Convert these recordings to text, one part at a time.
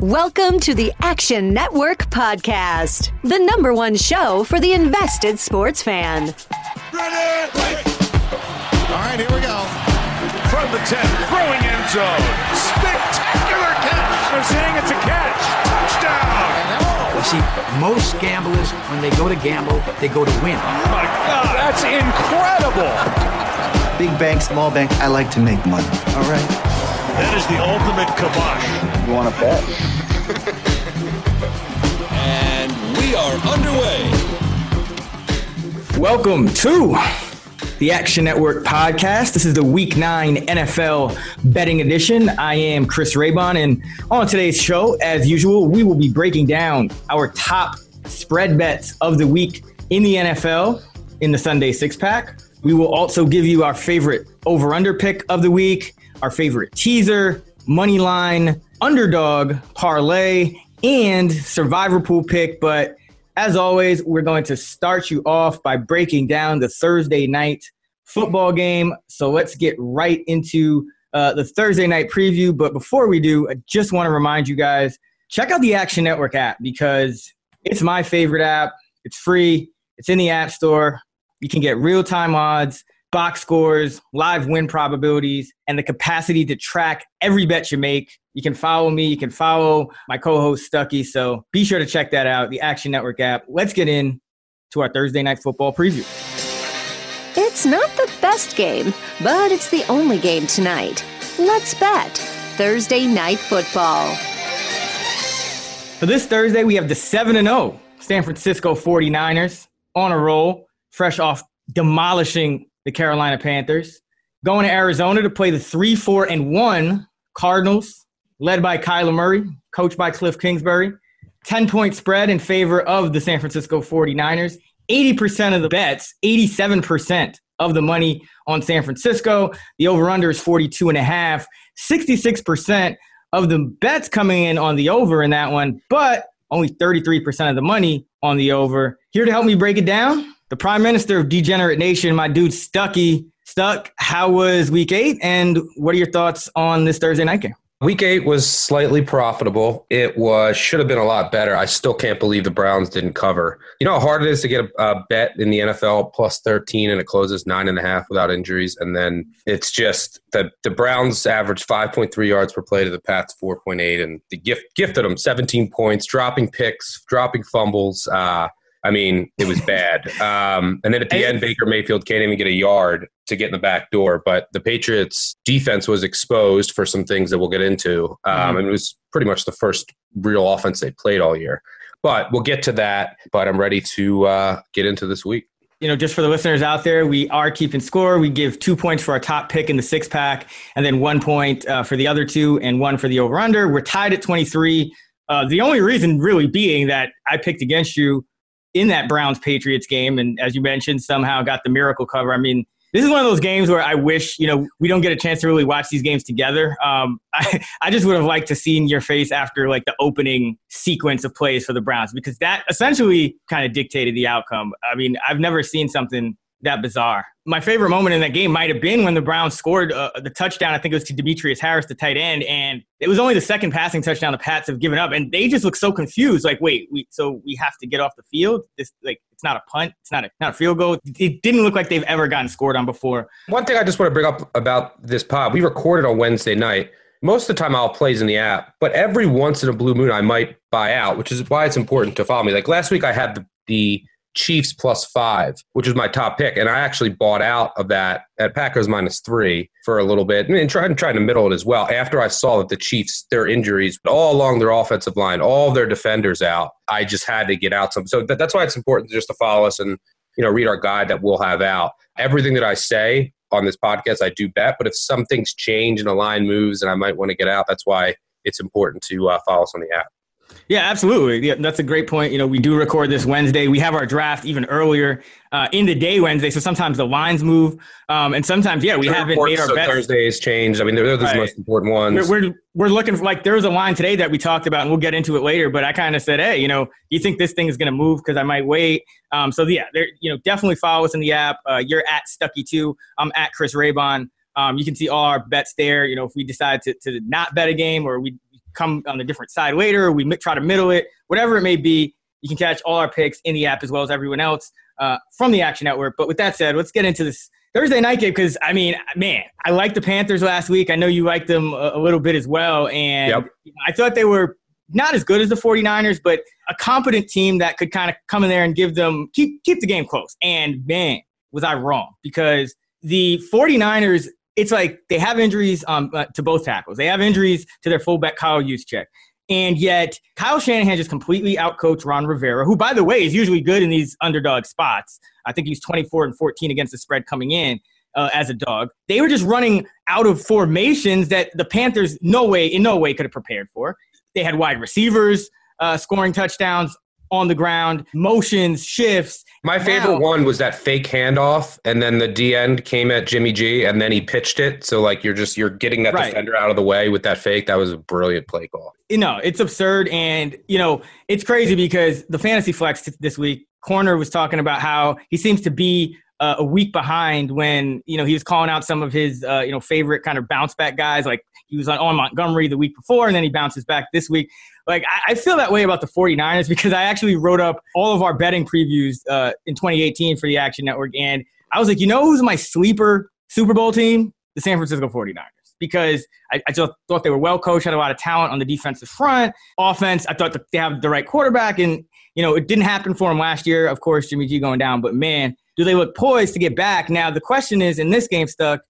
Welcome to the Action Network Podcast, the number one show for the invested sports fan. Ready? All right, here we go. From the 10, throwing end zone. Spectacular catch. They're saying it's a catch. Touchdown. You see, most gamblers, when they go to gamble, they go to win. Oh my God, that's incredible. Big bank, small bank, I like to make money. All right. That is the ultimate kibosh. You want to bet? And we are underway. Welcome to the Action Network podcast. This is the Week 9 NFL betting edition. I am Chris Raybon, and on today's show, as usual, we will be breaking down our top spread bets of the week in the NFL in the Sunday six pack. We will also give you our favorite over under pick of the week, our favorite teaser, money line, underdog, parlay, and survivor pool pick. But as always, we're going to start you off by breaking down the Thursday night football game. So let's get right into uh, the Thursday night preview. But before we do, I just want to remind you guys check out the Action Network app because it's my favorite app. It's free, it's in the App Store. You can get real time odds, box scores, live win probabilities, and the capacity to track every bet you make. You can follow me. You can follow my co-host Stuckey. So be sure to check that out, the Action Network app. Let's get in to our Thursday night football preview. It's not the best game, but it's the only game tonight. Let's bet Thursday Night Football. For this Thursday, we have the 7 0 San Francisco 49ers on a roll, fresh off demolishing the Carolina Panthers. Going to Arizona to play the 3 4 and 1 Cardinals, led by Kyler Murray, coached by Cliff Kingsbury. 10 point spread in favor of the San Francisco 49ers. 80% of the bets, 87% of the money on San Francisco. The over under is 42 and a half. 66% of the bets coming in on the over in that one, but only 33% of the money on the over. Here to help me break it down, the Prime Minister of Degenerate Nation, my dude Stuckey. Stuck, how was week eight? And what are your thoughts on this Thursday night game? Week eight was slightly profitable. It was should have been a lot better. I still can't believe the Browns didn't cover. You know how hard it is to get a, a bet in the NFL plus thirteen and it closes nine and a half without injuries, and then it's just the the Browns averaged five point three yards per play to the Pats four point eight, and the gift gifted them seventeen points, dropping picks, dropping fumbles. Uh, I mean, it was bad. Um, and then at the end, Baker Mayfield can't even get a yard to get in the back door. But the Patriots' defense was exposed for some things that we'll get into. Um, Mm-hmm. And it was pretty much the first real offense they played all year. But we'll get to that. But I'm ready to uh, get into this week. you know, just for the listeners out there, we are keeping score. We give two points for our top pick in the six pack, and then one point uh, for the other two, and one for the over under. We're tied at 23. Uh, the only reason really being that I picked against you in that Browns Patriots game, and as you mentioned, somehow got the miracle cover. I mean, this is one of those games where I wish you know we don't get a chance to really watch these games together. Um, I, I just would have liked to seen your face after like the opening sequence of plays for the Browns because that essentially kind of dictated the outcome. I mean, I've never seen something that bizarre. My favorite moment in that game might have been when the Browns scored uh, the touchdown. I think it was to Demetrius Harris, the tight end, and it was only the second passing touchdown the Pats have given up, and they just look so confused. Like, wait, we so we have to get off the field? This like it's not a punt, it's not a not a field goal. It didn't look like they've ever gotten scored on before. One thing I just want to bring up about this pod we recorded on Wednesday night. Most of the time, I'll plays in the app, but every once in a blue moon, I might buy out, which is why it's important to follow me. Like last week, I had the, the Chiefs plus five, which was my top pick, and I actually bought out of that at Packers minus three for a little bit, and tried trying to middle it as well. After I saw that the Chiefs, their injuries all along their offensive line, all their defenders out, I just had to get out some. So that, that's why it's important just to follow us and you know read our guide that we'll have out. Everything that I say on this podcast, I do bet, but if some things change and a line moves, and I might want to get out, that's why it's important to uh, follow us on the app. Yeah, absolutely. Yeah, that's a great point. You know, we do record this Wednesday. We have our draft even earlier uh, in the day Wednesday, so sometimes the lines move, um, and sometimes yeah, we haven't reports, made our so bets. Thursdays changed. I mean, they're, the Right. most important ones. We're, we're we're looking for like there was a line today that we talked about, and we'll get into it later. But I kind of said, hey, you know, you think this thing is going to move? Because I might wait. Um, so yeah, there, you know, definitely follow us in the app. Uh, you're at Stuckey too. I'm at Chris Raybon. Um, you can see all our bets there. You know, if we decide to, to not bet a game or we come on a different side later. We try to middle it, whatever it may be. You can catch all our picks in the app as well as everyone else uh, from the Action Network. But with that said, let's get into this Thursday night game because I mean, man, I liked the Panthers last week. I know you liked them a, a little bit as well, and Yep. I thought they were not as good as the 49ers, but a competent team that could kind of come in there and give them keep keep the game close. And man, was I wrong because the 49ers it's like they have injuries um, uh, to both tackles. They have injuries to their fullback Kyle Juszczyk. And yet, Kyle Shanahan just completely outcoached Ron Rivera, who, by the way, is usually good in these underdog spots. I think he's 24 and 14 against the spread coming in uh, as a dog. They were just running out of formations that the Panthers, no way, in no way, could have prepared for. They had wide receivers uh, scoring touchdowns on the ground, motions, shifts. My favorite one was that fake handoff, and then the D end came at Jimmy G, and then he pitched it. So like you're just you're getting that Right. defender out of the way with that fake. That was a brilliant play call. you know, it's absurd. And, you know, it's crazy because the fantasy flex this week, Koerner was talking about how he seems to be uh, a week behind when, you know, he was calling out some of his, uh, you know, favorite kind of bounce back guys. Like he was on, on Montgomery the week before, and then he bounces back this week. Like I, I feel that way about the 49ers because I actually wrote up all of our betting previews uh, in 2018 for the Action Network. And I was like, you know who's my sleeper Super Bowl team? The San Francisco 49ers because I, I just thought they were well coached, had a lot of talent on the defensive front. Offense, I thought they have the right quarterback, and you know it didn't happen for them last year. Of course, Jimmy G going down, but man, do they look poised to get back? Now the question is, in this game, stuck.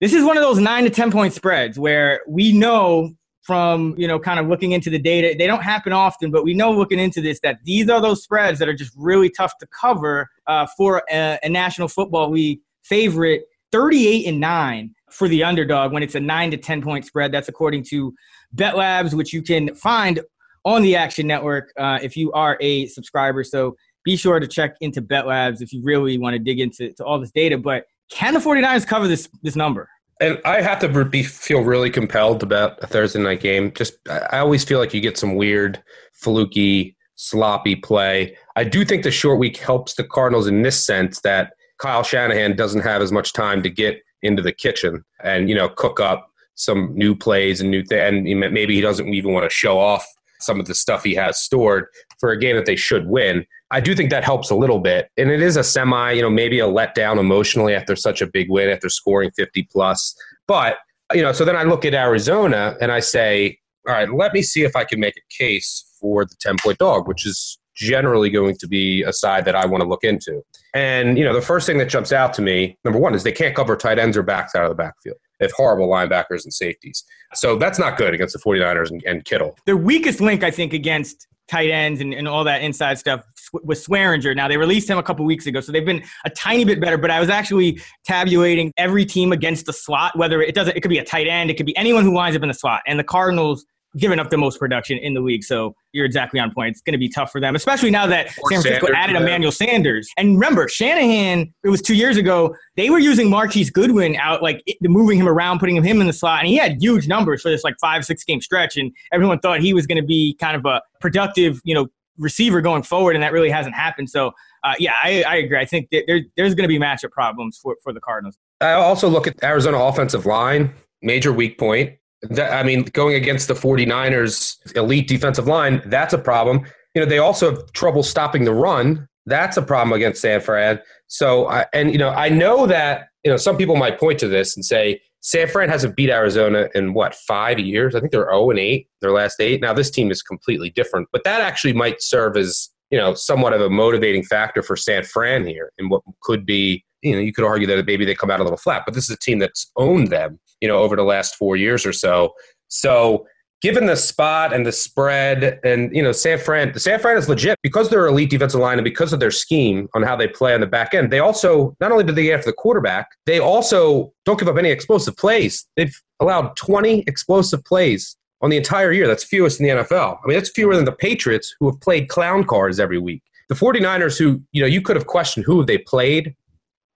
This is one of those nine to ten point spreads where we know from you know kind of looking into the data. They don't happen often but we know looking into this that these are those spreads that are just really tough to cover uh, for a, a national football league favorite 38 and 9 for the underdog when it's a 9 to 10 point spread. That's according to bet labs which you can find on the action network uh, if you are a subscriber. So be sure to check into bet labs if you really want to dig into to all this data. But can the 49ers cover this this number And I have to be feel really compelled about a Thursday night game. Just I always feel like you get some weird, fluky, sloppy play. I do think the short week helps the Cardinals in this sense that Kyle Shanahan doesn't have as much time to get into the kitchen and you know cook up some new plays and new th- and maybe he doesn't even want to show off some of the stuff he has stored for a game that they should win. I do think that helps a little bit. And it is a semi, you know, maybe a letdown emotionally after such a big win, after scoring 50 plus. But, you know, so then I look at Arizona and I say, all right, let me see if I can make a case for the 10 point dog, which is generally going to be a side that I want to look into. And, you know, the first thing that jumps out to me, number one, is they can't cover tight ends or backs out of the backfield. They have horrible linebackers and safeties. So that's not good against the 49ers and, and Kittle. their weakest link, I think, against tight ends and, and all that inside stuff was Swearinger. Now they released him a couple weeks ago, so they've been a tiny bit better. But I was actually tabulating every team against the slot, whether it doesn't, it could be a tight end, it could be anyone who winds up in the slot, and the Cardinals giving up the most production in the league. So you're exactly on point. It's going to be tough for them, especially now that Or San Francisco Sanders, added yeah. Emmanuel Sanders. And remember, Shanahan, it was two years ago, they were using Marquise Goodwin out, like moving him around, putting him in the slot. And he had huge numbers for this like five, six game stretch. And everyone thought he was going to be kind of a productive, you know, receiver going forward. And that really hasn't happened. So, uh, yeah, I, I agree. I think that there, there's going to be matchup problems for, for the Cardinals. I also look at Arizona offensive line, major weak point. That, I mean, going against the 49ers elite defensive line, that's a problem. You know, they also have trouble stopping the run. That's a problem against San Fran. So, I, and you know, I know that you know some people might point to this and say San Fran hasn't beat Arizona in what five years? I think they're zero and eight their last eight. Now this team is completely different, but that actually might serve as you know somewhat of a motivating factor for San Fran here in what could be. You know, you could argue that maybe they come out a little flat, but this is a team that's owned them, you know, over the last four years or so. So given the spot and the spread and you know San Fran San Fran is legit. Because they're elite defensive line and because of their scheme on how they play on the back end they also not only do they get after the quarterback they also don't give up any explosive plays. They've allowed 20 explosive plays on the entire year. That's fewest in the NFL I mean that's fewer than the Patriots who have played clown cars every week. The 49ers who you know you could have questioned who they played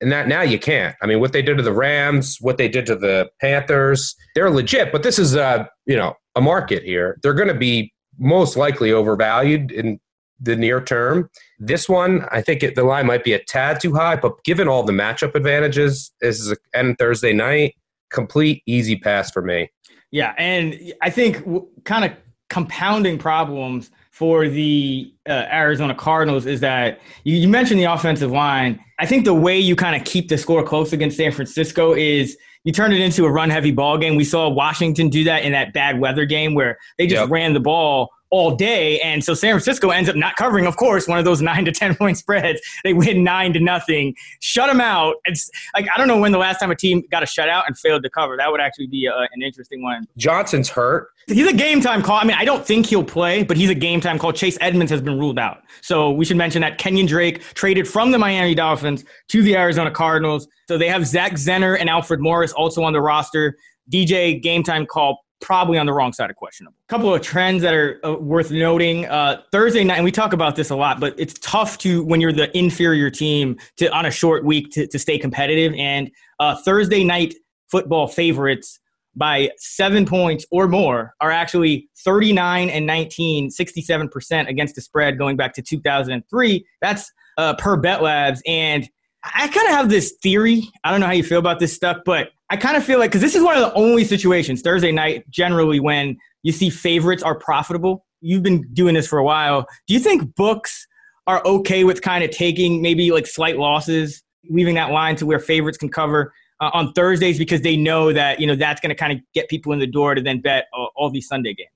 and that now you can't. I mean, what they did to the Rams, what they did to the Panthers, they're legit. But this is a you know a market here. They're going to be most likely overvalued in the near term. This one, I think it, the line might be a tad too high, but given all the matchup advantages, this is a end Thursday night, complete easy pass for me. Yeah, and I think w- kind of compounding problems for the uh, Arizona Cardinals is that you, you mentioned the offensive line. I think the way you kind of keep the score close against San Francisco is you turn it into a run heavy ball game. We saw Washington do that in that bad weather game where they just Yep. ran the ball all day. And so San Francisco ends up not covering, of course, one of those nine to 10 point spreads. They win nine to nothing, shut them out. It's like, I don't know when the last time a team got a shutout and failed to cover. That would actually be uh, an interesting one. Johnson's hurt. He's a game time call. I mean, I don't think he'll play, but he's a game time call. Chase Edmonds has been ruled out. So we should mention that Kenyon Drake traded from the Miami Dolphins to the Arizona Cardinals. So they have Zach Zenner and Alfred Morris also on the roster. DJ game time call probably on the wrong side of questionable. A couple of trends that are uh, worth noting. Uh, Thursday night, and we talk about this a lot, but it's tough to when you're the inferior team to on a short week to, to stay competitive. And uh, Thursday night football favorites by seven points or more are actually 39 and 19, 67% against the spread going back to 2003. That's uh, per Bet Labs. And I kind of have this theory. I don't know how you feel about this stuff, but I kind of feel like because this is one of the only situations Thursday night generally when you see favorites are profitable. You've been doing this for a while. Do you think books are okay with kind of taking maybe like slight losses, leaving that line to where favorites can cover uh, on Thursdays because they know that you know that's going to kind of get people in the door to then bet all, all these Sunday games?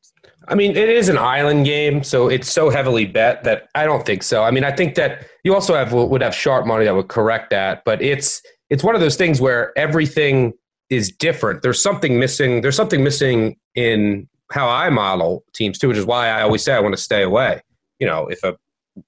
I mean, it is an island game, so it's so heavily bet that I don't think so. I mean, I think that you also have would have sharp money that would correct that, but it's it's one of those things where everything is different. There's something missing. There's something missing in how I model teams too, which is why I always say I want to stay away. You know, if a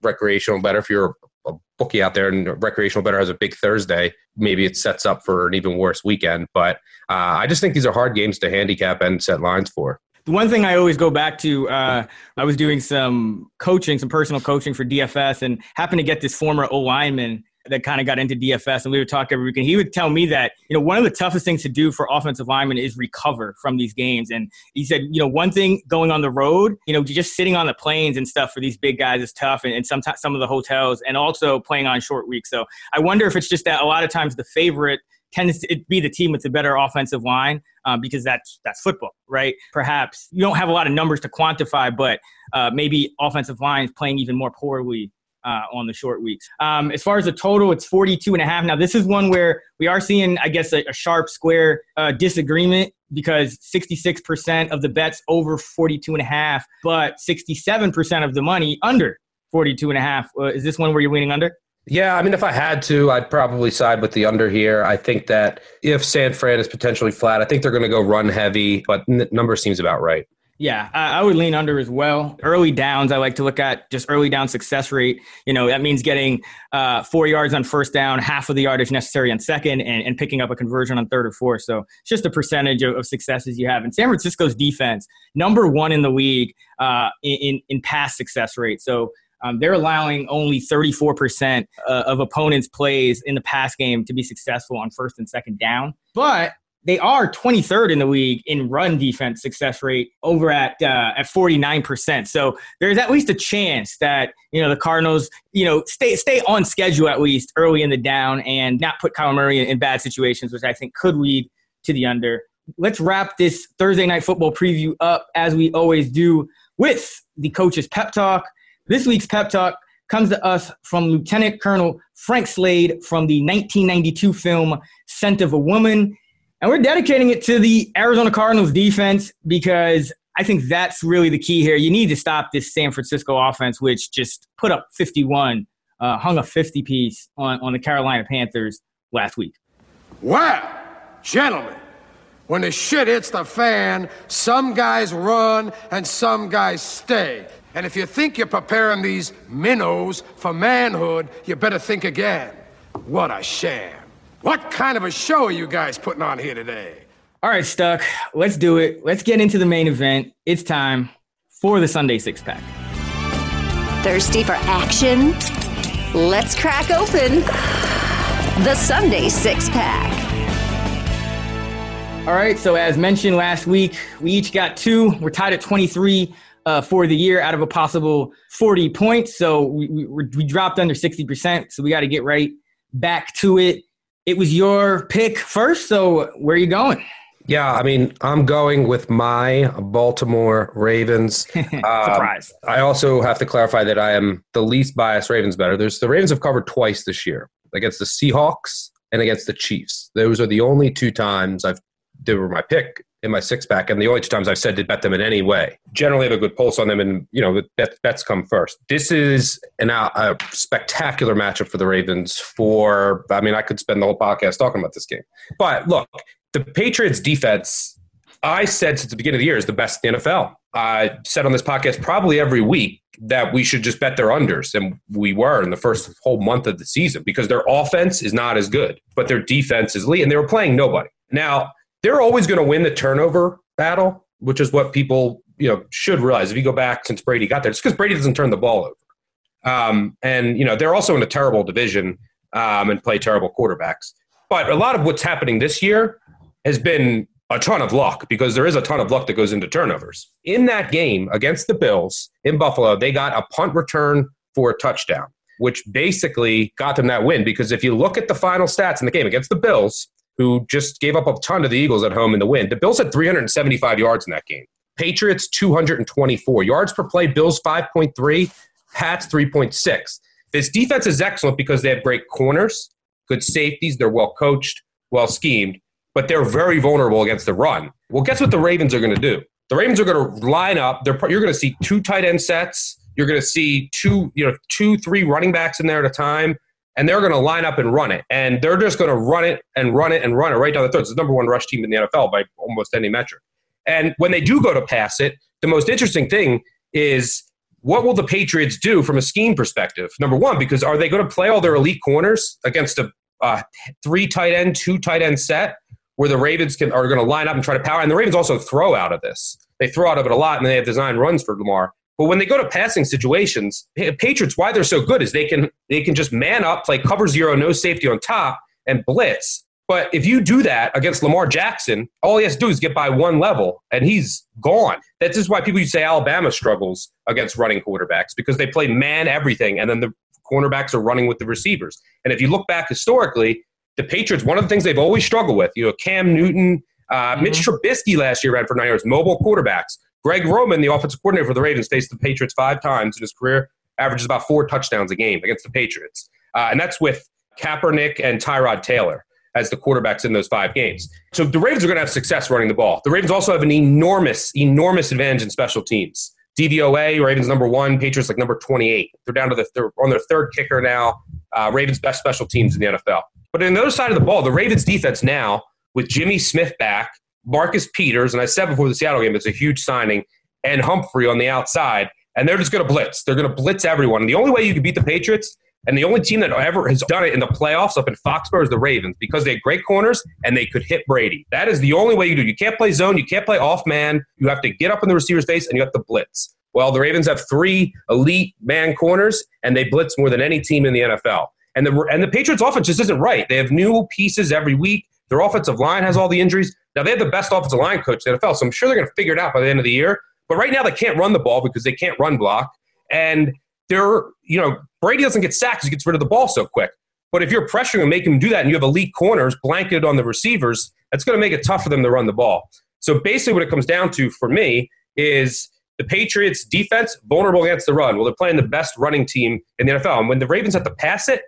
recreational better, if you're a bookie out there and recreational better has a big Thursday, maybe it sets up for an even worse weekend. But uh, I just think these are hard games to handicap and set lines for. The one thing I always go back to, uh, I was doing some coaching, some personal coaching for DFS, and happened to get this former O lineman that kind of got into DFS, and we would talk every week. And he would tell me that you know one of the toughest things to do for offensive linemen is recover from these games. And he said, you know, one thing going on the road, you know, just sitting on the planes and stuff for these big guys is tough, and, and sometimes some of the hotels, and also playing on short weeks. So I wonder if it's just that a lot of times the favorite tends to be the team with the better offensive line uh, because that's that's football, right? Perhaps you don't have a lot of numbers to quantify, but uh, maybe offensive lines playing even more poorly uh, on the short weeks. Um, as far as the total, it's 42 and a half. Now, this is one where we are seeing, I guess, a, a sharp square uh, disagreement because 66% of the bets over 42 and a half, but 67% of the money under 42 and a half. Uh, is this one where you're leaning under? Yeah, I mean, if I had to, I'd probably side with the under here. I think that if San Fran is potentially flat, I think they're going to go run heavy, but n- number seems about right. Yeah, I, I would lean under as well. Early downs, I like to look at just early down success rate. You know, that means getting uh, four yards on first down, half of the yardage necessary on second, and, and picking up a conversion on third or fourth. So it's just a percentage of, of successes you have. And San Francisco's defense, number one in the league uh, in, in pass success rate. So um, they're allowing only 34% uh, of opponents' plays in the pass game to be successful on first and second down. But they are 23rd in the league in run defense success rate over at uh, at 49%. So there's at least a chance that you know the Cardinals you know stay stay on schedule at least early in the down and not put Kyle Murray in, in bad situations, which I think could lead to the under. Let's wrap this Thursday night football preview up as we always do with the coach's pep talk. This week's pep talk comes to us from Lieutenant Colonel Frank Slade from the 1992 film Scent of a Woman. And we're dedicating it to the Arizona Cardinals defense because I think that's really the key here. You need to stop this San Francisco offense, which just put up 51, uh, hung a 50 piece on, on the Carolina Panthers last week. Well, gentlemen, when the shit hits the fan, some guys run and some guys stay. And if you think you're preparing these minnows for manhood, you better think again. What a sham. What kind of a show are you guys putting on here today? All right, Stuck, let's do it. Let's get into the main event. It's time for the Sunday six pack. Thirsty for action? Let's crack open the Sunday six pack. All right, so as mentioned last week, we each got two. We're tied at 23 uh, for the year out of a possible 40 points. So we, we, we dropped under 60%. So we got to get right back to it. It was your pick first. So where are you going? Yeah, I mean, I'm going with my Baltimore Ravens. Surprise. Um, I also have to clarify that I am the least biased Ravens better. There's the Ravens have covered twice this year against the Seahawks and against the Chiefs. Those are the only two times I've they were my pick in my six pack, and the only two times I've said to bet them in any way. Generally, have a good pulse on them, and you know, bet, bets come first. This is an, a spectacular matchup for the Ravens. For I mean, I could spend the whole podcast talking about this game, but look, the Patriots defense, I said since the beginning of the year, is the best in the NFL. I said on this podcast probably every week that we should just bet their unders. And we were in the first whole month of the season because their offense is not as good, but their defense is lead. And they were playing nobody. Now, they're always going to win the turnover battle, which is what people you know should realize. If you go back since Brady got there, it's because Brady doesn't turn the ball over. Um, and you know they're also in a terrible division um, and play terrible quarterbacks. But a lot of what's happening this year has been a ton of luck because there is a ton of luck that goes into turnovers. In that game against the Bills in Buffalo, they got a punt return for a touchdown, which basically got them that win. Because if you look at the final stats in the game against the Bills, who just gave up a ton to the Eagles at home in the win, the Bills had 375 yards in that game. Patriots 224 yards per play. Bills 5.3. Pats 3.6. This defense is excellent because they have great corners, good safeties. They're well coached, well schemed but they're very vulnerable against the run. Well, guess what the Ravens are going to do? The Ravens are going to line up. They're, you're going to see two tight end sets. You're going to see two, you know, two, three running backs in there at a time, and they're going to line up and run it. And they're just going to run it and run it and run it right down the throat. It's the number one rush team in the NFL by almost any metric. And when they do go to pass it, the most interesting thing is what will the Patriots do from a scheme perspective? Number one, because are they going to play all their elite corners against a uh, three tight end, two tight end set? where the Ravens can, are going to line up and try to power. And the Ravens also throw out of this. They throw out of it a lot, and they have design runs for Lamar. But when they go to passing situations, Patriots, why they're so good is they can they can just man up, play cover zero, no safety on top, and blitz. But if you do that against Lamar Jackson, all he has to do is get by one level, and he's gone. That's just why people used say Alabama struggles against running quarterbacks because they play man everything, and then the cornerbacks are running with the receivers. And if you look back historically, the Patriots, one of the things they've always struggled with, you know, Cam Newton, uh, mm-hmm. Mitch Trubisky last year ran for nine yards, mobile quarterbacks. Greg Roman, the offensive coordinator for the Ravens, faced the Patriots five times in his career, averages about four touchdowns a game against the Patriots. Uh, and that's with Kaepernick and Tyrod Taylor as the quarterbacks in those five games. So the Ravens are going to have success running the ball. The Ravens also have an enormous, enormous advantage in special teams. DVOA, Ravens number one, Patriots like number 28. They're down to the they're on their third kicker now. Uh, Ravens best special teams in the NFL. But on the other side of the ball, the Ravens defense now, with Jimmy Smith back, Marcus Peters, and I said before the Seattle game, it's a huge signing, and Humphrey on the outside, and they're just going to blitz. They're going to blitz everyone. And the only way you can beat the Patriots, and the only team that ever has done it in the playoffs up in Foxborough is the Ravens because they have great corners and they could hit Brady. That is the only way you do. You can't play zone. You can't play off man. You have to get up in the receiver's face and you have to blitz. Well, the Ravens have three elite man corners, and they blitz more than any team in the NFL. And the and the Patriots offense just isn't right. They have new pieces every week. Their offensive line has all the injuries. Now they have the best offensive line coach in the NFL, so I'm sure they're going to figure it out by the end of the year. But right now they can't run the ball because they can't run block, and they're you know Brady doesn't get sacked; he gets rid of the ball so quick. But if you're pressuring and make him do that, and you have elite corners blanketed on the receivers, that's going to make it tough for them to run the ball. So basically, what it comes down to for me is the Patriots defense vulnerable against the run. Well, they're playing the best running team in the NFL, and when the Ravens have to pass it,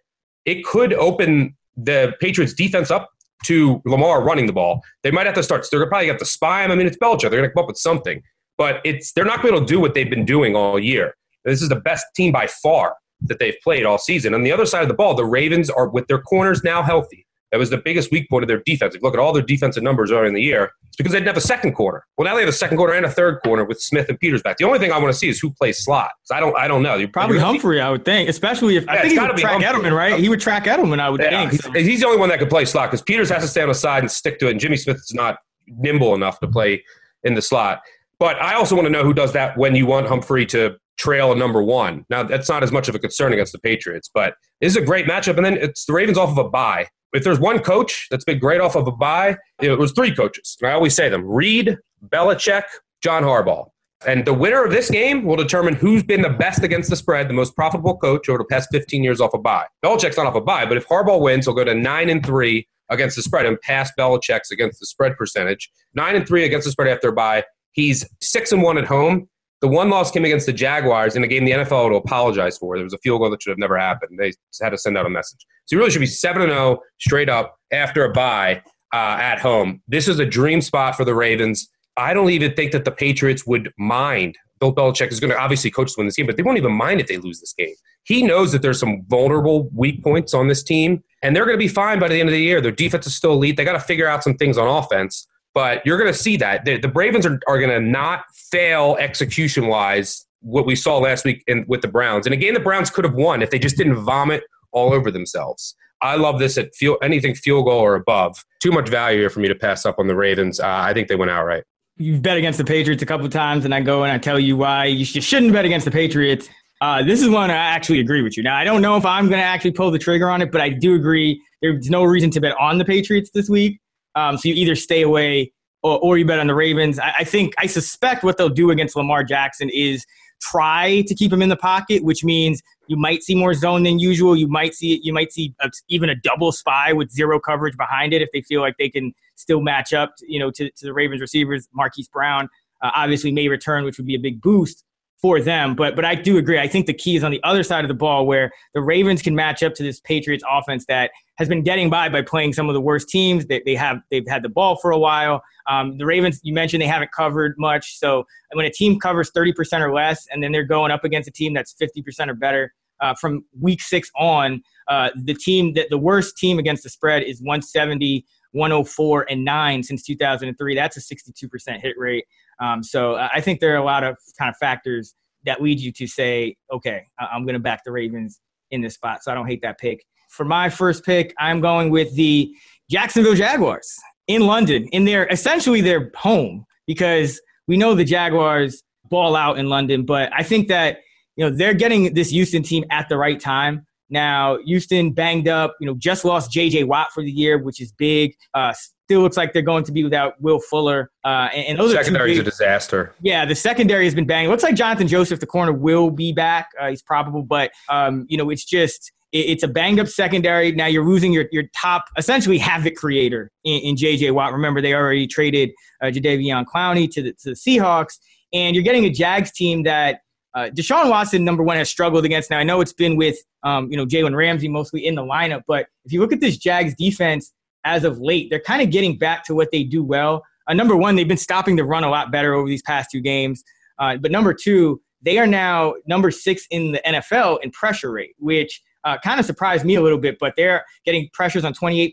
it could open the Patriots defense up to Lamar running the ball. They might have to start. They're probably have to spy him. I mean, it's Belichick. They're going to come up with something, but it's they're not going to be able to do what they've been doing all year. This is the best team by far that they've played all season. On the other side of the ball, the Ravens are with their corners now healthy. That was the biggest weak point of their defense. If you look at all their defensive numbers earlier in the year, it's because they didn't have a second corner. Well, now they have a second corner and a third corner with Smith and Peters back. The only thing I want to see is who plays slot. I don't, I don't know. You, Probably Humphrey, I would think, especially if yeah, I think he would track Humphrey. Edelman, right? He would track Edelman, I would yeah, think. He's, he's, the only one that could play slot because Peters has to stay on the side and stick to it, and Jimmy Smith is not nimble enough to play in the slot. But I also want to know who does that when you want Humphrey to trail a number one. Now that's not as much of a concern against the Patriots, but this is a great matchup. And then it's the Ravens off of a bye if there's one coach that's been great off of a bye, it was three coaches. I always say them Reid, Belichick, John Harbaugh. And the winner of this game will determine who's been the best against the spread, the most profitable coach over the past 15 years off a bye. Belichick's not off a bye, but if Harbaugh wins, he'll go to 9 and 3 against the spread and pass Belichick's against the spread percentage. Nine and three against the spread after a bye. He's six and one at home. The one loss came against the Jaguars in a game the NFL to apologize for. There was a field goal that should have never happened. They had to send out a message. So you really should be 7 0 straight up after a bye uh, at home. This is a dream spot for the Ravens. I don't even think that the Patriots would mind. Bill Belichick is going to obviously coach to win this game, but they won't even mind if they lose this game. He knows that there's some vulnerable weak points on this team, and they're going to be fine by the end of the year. Their defense is still elite. They got to figure out some things on offense. But you're going to see that the, the Ravens are, are going to not fail execution wise. What we saw last week in, with the Browns, and again, the Browns could have won if they just didn't vomit all over themselves. I love this at field, anything field goal or above. Too much value here for me to pass up on the Ravens. Uh, I think they went outright. You've bet against the Patriots a couple times, and I go and I tell you why you shouldn't bet against the Patriots. Uh, this is one I actually agree with you. Now, I don't know if I'm going to actually pull the trigger on it, but I do agree there's no reason to bet on the Patriots this week. Um, so you either stay away or, or you bet on the Ravens. I, I, think I suspect what they'll do against Lamar Jackson is try to keep him in the pocket, which means you might see more zone than usual. You might see you might see a, even a double spy with zero coverage behind it if they feel like they can still match up, you know, to, to the Ravens receivers. Marquise Brown uh, obviously may return, which would be a big boost for them. But but I do agree. I think the key is on the other side of the ball where the Ravens can match up to this Patriots offense that has been getting by by playing some of the worst teams. They, they have they've had the ball for a while. Um, the Ravens, you mentioned they haven't covered much. So when a team covers 30% or less, and then they're going up against a team that's 50% or better uh, from week six on, uh, the team that the worst team against the spread is 170. 104 and 9 since 2003. That's a 62% hit rate. Um, so I think there are a lot of kind of factors that lead you to say, okay, I'm going to back the Ravens in this spot. So I don't hate that pick. For my first pick, I'm going with the Jacksonville Jaguars in London, in their essentially their home, because we know the Jaguars ball out in London, but I think that you know they're getting this Houston team at the right time. Now, Houston banged up, you know, just lost J.J. Watt for the year, which is big. Uh, still looks like they're going to be without Will Fuller. Uh, and, and those secondary is a disaster. Yeah, the secondary has been banged. Looks like Jonathan Joseph, the corner, will be back. Uh, he's probable, but um, you know, it's just it's a banged up secondary. Now you're losing your, your top, essentially havoc creator in, in J.J. Watt. Remember, they already traded uh, Jadeveon Clowney to the, to the Seahawks, and you're getting a Jags team that uh, Deshaun Watson, number one, has struggled against. Now I know it's been with um, you know Jalen Ramsey mostly in the lineup, but if you look at this Jags defense as of late, they're kind of getting back to what they do well. Uh, number one, they've been stopping the run a lot better over these past two games. Uh, but number two, they are now number six in the NFL in pressure rate, which uh, kind of surprised me a little bit. But they're getting pressures on 28%,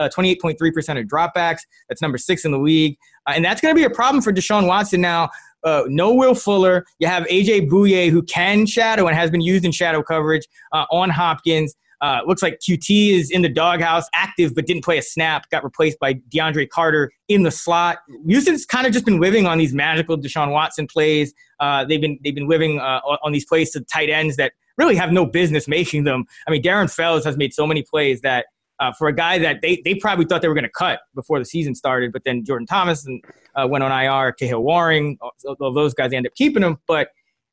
28.3% uh, of dropbacks. That's number six in the league. Uh, and that's going to be a problem for Deshaun Watson now uh, no Will Fuller. You have AJ Bouye, who can shadow and has been used in shadow coverage uh, on Hopkins. Uh, looks like QT is in the doghouse, active, but didn't play a snap. Got replaced by DeAndre Carter in the slot. Houston's kind of just been living on these magical Deshaun Watson plays. Uh, they've been they've been living uh, on these plays to tight ends that really have no business making them. I mean, Darren Fells has made so many plays that uh, for a guy that they, they probably thought they were going to cut before the season started, but then Jordan Thomas and uh, went on IR, Kahale Warring, all those guys end up keeping him. But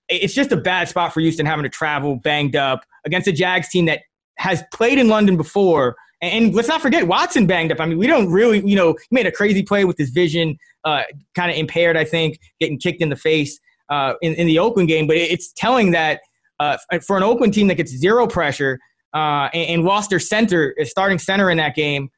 it's just a bad spot for Houston having to travel banged up against a Jags team that has played in London before. And let's not forget Watson banged up. I mean, we don't really, you know, he made a crazy play with his vision, uh, kind of impaired, I think, getting kicked in the face uh, in, in the Oakland game. But it's telling that uh, for an Oakland team that gets zero pressure – uh, and, and, lost their center, starting center in that game.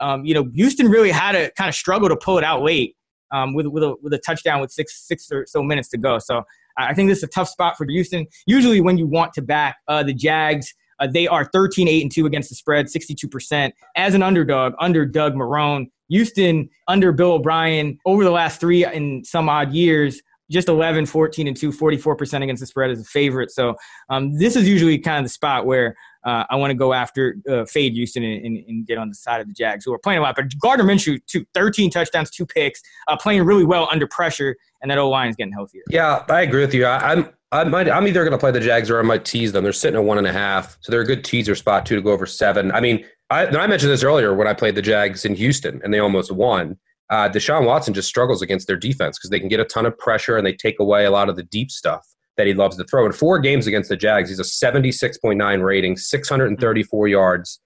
Um, you know, Houston really had to kind of struggle to pull it out late um, with with a, with a touchdown with six six or so minutes to go. So I think this is a tough spot for Houston. Usually, when you want to back uh, the Jags, uh, they are 13 8 and 2 against the spread, 62%. As an underdog, under Doug Marrone, Houston under Bill O'Brien over the last three and some odd years, just 11, 14, and 2, 44% against the spread as a favorite. So um, this is usually kind of the spot where uh, I want to go after uh, fade Houston and, and, and, get on the side of the Jags, who are playing a lot. But Gardner Minshew, two, 13 touchdowns, two picks, uh, playing really well under pressure, and that O line is getting healthier. Yeah, I agree with you. I, I'm I might, I'm either going to play the Jags or I might tease them. They're sitting at one and a half, so they're a good teaser spot too to go over seven. I mean, I, I mentioned this earlier when I played the Jags in Houston and they almost won. Uh, Deshaun Watson just struggles against their defense because they can get a ton of pressure and they take away a lot of the deep stuff that he loves to throw. In four games against the Jags, he's a 76.9 rating, 634 yards,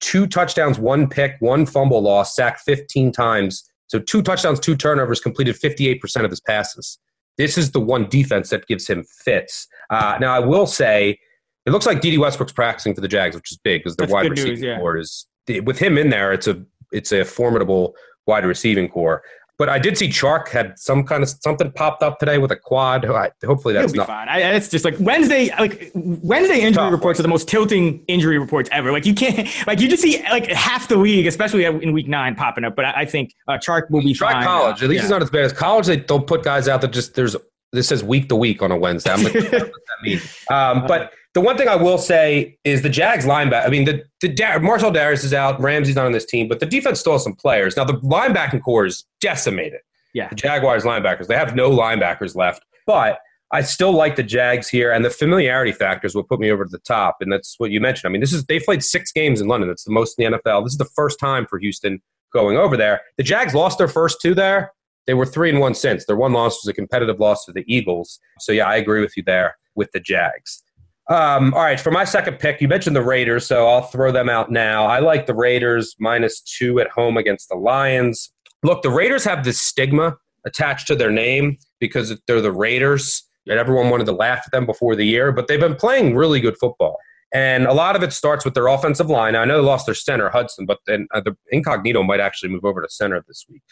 two touchdowns, one pick, one fumble loss, sacked 15 times. So two touchdowns, two turnovers, completed 58% of his passes. This is the one defense that gives him fits. Uh, now, I will say, it looks like Dede Westbrook's practicing for the Jags, which is big because the That's wide news, yeah. core is with him in there. It's a it's a formidable wide receiving core. But I did see Chark had some kind of something popped up today with a quad. I- Hopefully that's not. fine. I, it's just like Wednesday, like Wednesday injury Tough. reports are the most tilting injury reports ever. Like you can't, like you just see like half the league, especially in week nine, popping up. But I, I think uh, Chark will be Try fine. college. At least Yeah. it's not as bad as college. They don't put guys out that just there's this says week to week on a Wednesday. I'm like, what does that mean? Um, but the one thing I will say is the Jags linebacker. I mean, the the Dar- Marshall Darius is out. Ramsey's not on this team, but the defense still has some players. Now the linebacking core is decimated. Yeah. The Jaguars linebackers. They have no linebackers left, but. I still like the Jags here, and the familiarity factors will put me over to the top, and that's what you mentioned. I mean, this is they played six games in London. That's the most in the NFL. This is the first time for Houston going over there. The Jags lost their first two there. They were three and one since. Their one loss was a competitive loss to the Eagles. So yeah, I agree with you there with the Jags. Um, all right, for my second pick, you mentioned the Raiders, so I'll throw them out now. I like the Raiders minus two at home against the Lions. Look, the Raiders have this stigma attached to their name because they're the Raiders, and everyone wanted to laugh at them before the year, but they've been playing really good football. And a lot of it starts with their offensive line. I know they lost their center, Hudson, but then uh, the Incognito might actually move over to center this week.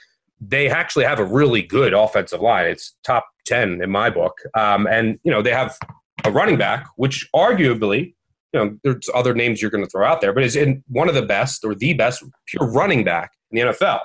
They actually have a really good offensive line. It's top 10 in my book. Um, and, you know, they have a running back, which arguably, you know, there's other names you're going to throw out there, but is in one of the best or the best pure running back in the NFL.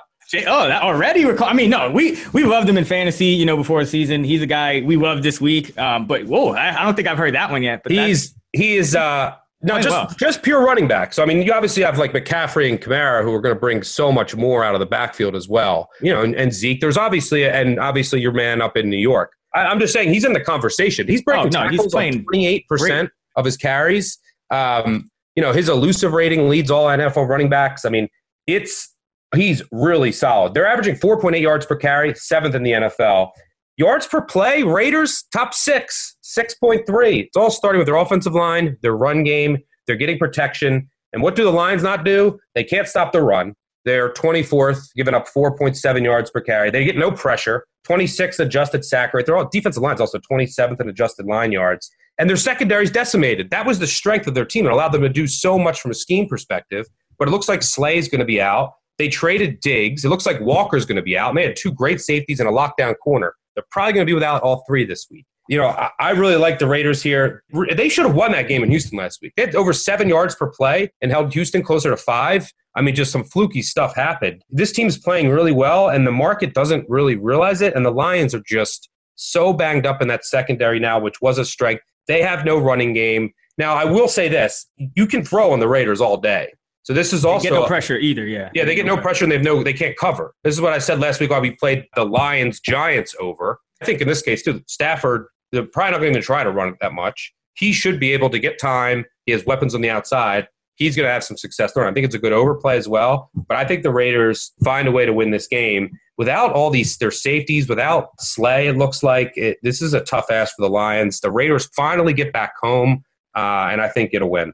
Oh, that already? We're I mean, no, we we loved him in fantasy. You know, before the season, he's a guy we loved this week. Um, but whoa, I, I don't think I've heard that one yet. But He's he is uh no just well. just pure running back. So I mean, you obviously have like McCaffrey and Kamara who are going to bring so much more out of the backfield as well. You know, and, and Zeke. There's obviously and obviously your man up in New York. I, I'm just saying he's in the conversation. He's breaking Oh, no, he's tackles on playing 28 percent of his carries. Um, you know, his elusive rating leads all NFL running backs. I mean, it's he's really solid. They're averaging 4.8 yards per carry, seventh in the NFL. Yards per play, Raiders top six, 6.3. It's all starting with their offensive line, their run game. They're getting protection. And what do the Lions not do? They can't stop the run. They're 24th, giving up 4.7 yards per carry. They get no pressure. 26th adjusted sack rate. They're all defensive line's also 27th in adjusted line yards. And their secondary's decimated. That was the strength of their team. It allowed them to do so much from a scheme perspective. But it looks like Slay's going to be out. They traded Diggs. It looks like Walker's going to be out. And they had two great safeties and a lockdown corner. They're probably going to be without all three this week. You know, I, I really like the Raiders here. They should have won that game in Houston last week. They had over seven yards per play and held Houston closer to five. I mean, just some fluky stuff happened. This team's playing really well, and the market doesn't really realize it. And the Lions are just so banged up in that secondary now, which was a strength. They have no running game. Now, I will say this you can throw on the Raiders all day. So this is they also get no pressure either. Yeah, yeah, they get no pressure and they have no they can't cover. This is what I said last week while we played the Lions Giants over. I think in this case too, Stafford, they're probably not going to try to run it that much. He should be able to get time. He has weapons on the outside. He's going to have some success there. I think it's a good overplay as well. But I think the Raiders find a way to win this game without all these their safeties, without Slay. It looks like it, this is a tough ask for the Lions. The Raiders finally get back home, uh, and I think it'll win.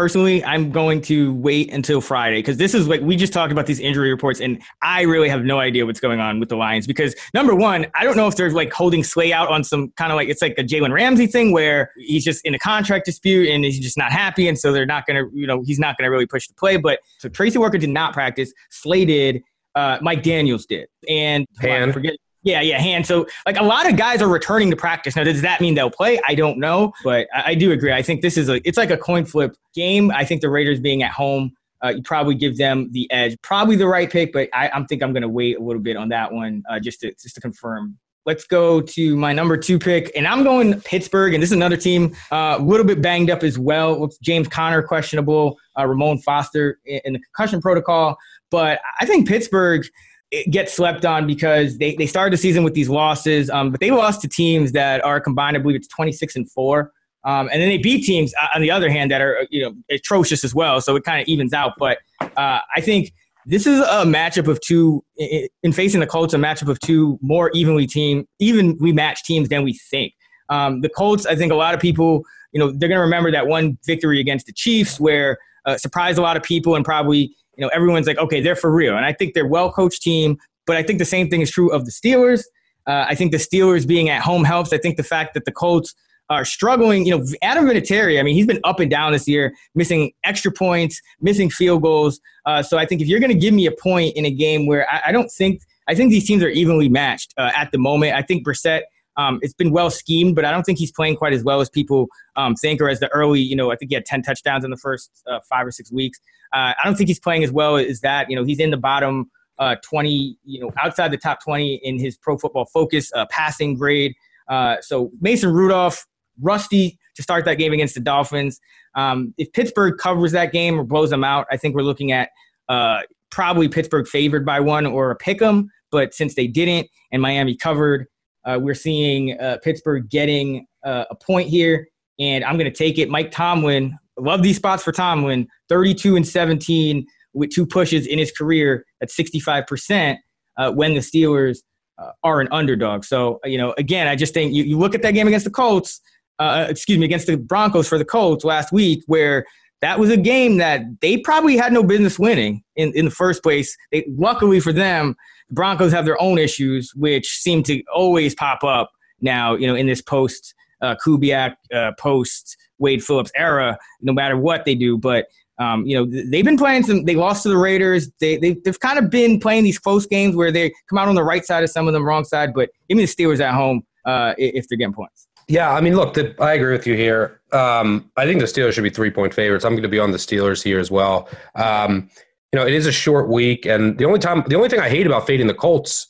Personally, I'm going to wait until Friday because this is like we just talked about these injury reports, and I really have no idea what's going on with the Lions. Because number one, I don't know if they're like holding Slay out on some kind of like it's like a Jalen Ramsey thing where he's just in a contract dispute and he's just not happy, and so they're not going to, you know, he's not going to really push the play. But so Tracy Walker did not practice. Slay did. Uh, Mike Daniels did, and hold on, forget. Yeah, yeah, hand. So, like, a lot of guys are returning to practice now. Does that mean they'll play? I don't know, but I, I do agree. I think this is a it's like a coin flip game. I think the Raiders being at home, uh, you probably give them the edge. Probably the right pick, but I, think I'm going to wait a little bit on that one uh, just to just to confirm. Let's go to my number two pick, and I'm going Pittsburgh, and this is another team uh, a little bit banged up as well. James Conner questionable, uh, Ramon Foster in the concussion protocol, but I think Pittsburgh it gets slept on because they, they started the season with these losses, um, but they lost to teams that are combined, I believe it's 26 and 4. Um, and then they beat teams, uh, on the other hand, that are you know atrocious as well. So it kind of evens out. But uh, I think this is a matchup of two, in facing the Colts, a matchup of two more evenly team, evenly matched teams than we think. Um, the Colts, I think a lot of people, you know, they're going to remember that one victory against the Chiefs where uh, surprised a lot of people and probably you know everyone's like, okay, they're for real. And I think they're well coached team, but I think the same thing is true of the Steelers. Uh, I think the Steelers being at home helps. I think the fact that the Colts are struggling. You know, Adam Vinatieri, I mean, he's been up and down this year, missing extra points, missing field goals. Uh, so I think if you're going to give me a point in a game where I, I, don't think, I think these teams are evenly matched uh, at the moment. I think Brissett, um, it's been well schemed, but I don't think he's playing quite as well as people um, think or as the early, you know, I think he had 10 touchdowns in the first uh, five or six weeks. Uh, I don't think he's playing as well as that. You know, he's in the bottom uh, 20, you know, outside the top 20 in his pro football focus uh, passing grade. so Mason Rudolph, rusty to start that game against the Dolphins. Um, if Pittsburgh covers that game or blows them out, I think we're looking at uh, probably Pittsburgh favored by one or a pick 'em. But since they didn't and Miami covered, uh, we're seeing uh, Pittsburgh getting uh, a point here, and I'm going to take it. Mike Tomlin, love these spots for Tomlin, 32 and 17 with two pushes in his career at 65% uh, when the Steelers uh, are an underdog. So, you know, again, I just think you, you look at that game against the Colts, uh, excuse me, against the Broncos for the Colts last week, where that was a game that they probably had no business winning in, in the first place. They, luckily for them, Broncos have their own issues, which seem to always pop up now, you know, in this post uh, Kubiak, uh, post Wade Phillips era, no matter what they do. But, um, you know, they've been playing some, they lost to the Raiders. They, they, they've kind of been playing these close games where they come out on the right side of some of them, wrong side. But me the Steelers at home uh, if they're getting points. Yeah, I mean, look, the, I agree with you here. Um, I think the Steelers should be three point favorites. I'm going to be on the Steelers here as well. Um, you know, it is a short week, and the only time, the only thing I hate about fading the Colts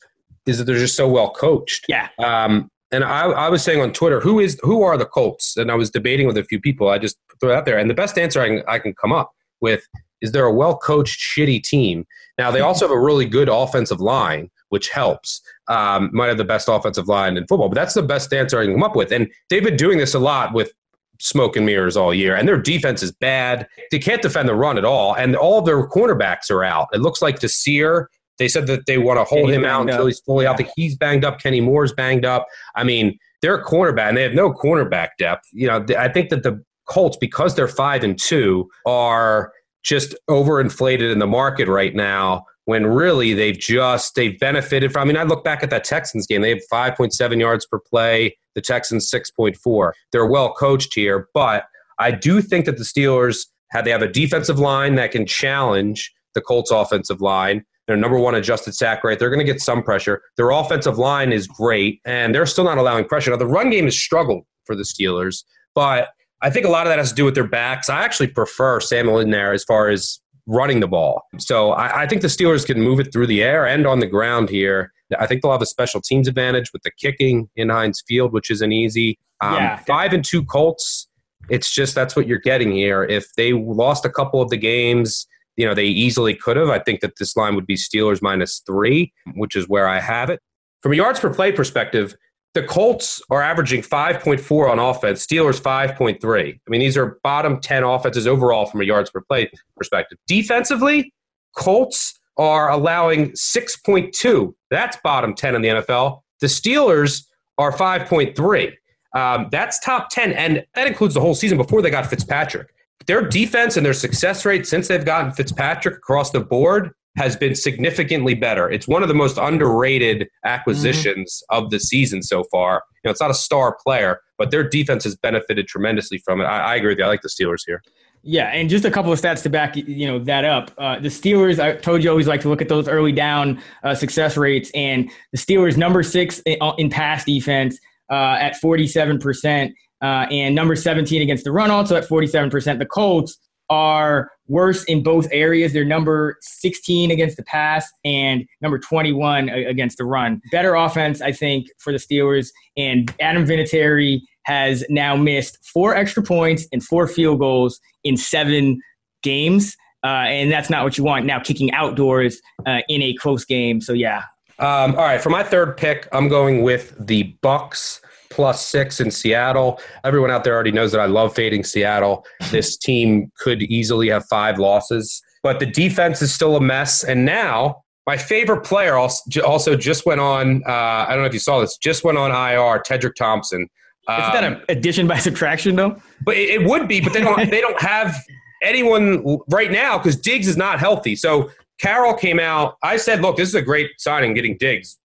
is that they're just so well coached. Yeah. Um, and I, I was saying on Twitter, who is who are the Colts? And I was debating with a few people. I just threw it out there, and the best answer I can, I can come up with is they're a well coached, shitty team. Now they also have a really good offensive line, which helps um, might have the best offensive line in football. But that's the best answer I can come up with. And they've been doing this a lot with smoke and mirrors all year. And their defense is bad. They can't defend the run at all. And all their cornerbacks are out. It looks like Desir. They said that they want to hold him out until up. he's fully yeah. out. He's banged up. Kenny Moore's banged up. I mean, they're a cornerback, and they have no cornerback depth. You know, I think that the Colts, because they're five and two, are just overinflated in the market right now when really they've just they've benefited from. I mean, I look back at that Texans game; they have 5.7 yards per play. The Texans 6.4. They're well coached here, but I do think that the Steelers have they have a defensive line that can challenge the Colts offensive line. Their number one adjusted sack rate. They're going to get some pressure. Their offensive line is great, and they're still not allowing pressure. Now, the run game has struggled for the Steelers, but I think a lot of that has to do with their backs. I actually prefer Samuel in there as far as running the ball. So I, I, think the Steelers can move it through the air and on the ground here. I think they'll have a special teams advantage with the kicking in Heinz Field, which isn't easy. Um, yeah. Five and two Colts. It's just that's what you're getting here. If they lost a couple of the games, you know, they easily could have. I think that this line would be Steelers minus three, which is where I have it. From a yards per play perspective, the Colts are averaging 5.4 on offense, Steelers 5.3. I mean, these are bottom 10 offenses overall from a yards per play perspective. Defensively, Colts are allowing 6.2. That's bottom 10 in the NFL. The Steelers are 5.3. Um, that's top 10, and that includes the whole season before they got Fitzpatrick. Their defense and their success rate since they've gotten Fitzpatrick across the board has been significantly better. It's one of the most underrated acquisitions mm-hmm. of the season so far. You know, it's not a star player, but their defense has benefited tremendously from it. I, I agree with you. I like the Steelers here. Yeah, and just a couple of stats to back you know that up. Uh, the Steelers, I told you always like to look at those early down uh, success rates, and the Steelers number six in, in pass defense uh, at forty seven percent, uh, and number seventeen against the run also at forty seven percent. The Colts are worse in both areas. They're number 16 against the pass and number 21 against the run. Better offense, I think, for the Steelers. And Adam Vinatieri has now missed four extra points and four field goals in seven games. Uh, and that's not what you want now, kicking outdoors uh, in a close game. So, yeah. Um, all right, for my third pick, I'm going with the Bucs plus six in Seattle. Everyone out there already knows that I love fading Seattle. This team could easily have five losses, but the defense is still a mess. And now, my favorite player also just went on. Uh, I don't know if you saw this. Just went on IR. Tedric Thompson. Um, Isn't that an addition by subtraction, though? But it, it would be. But they don't. they don't have anyone right now because Diggs is not healthy. So Carroll came out. I said, look, this is a great signing getting Diggs,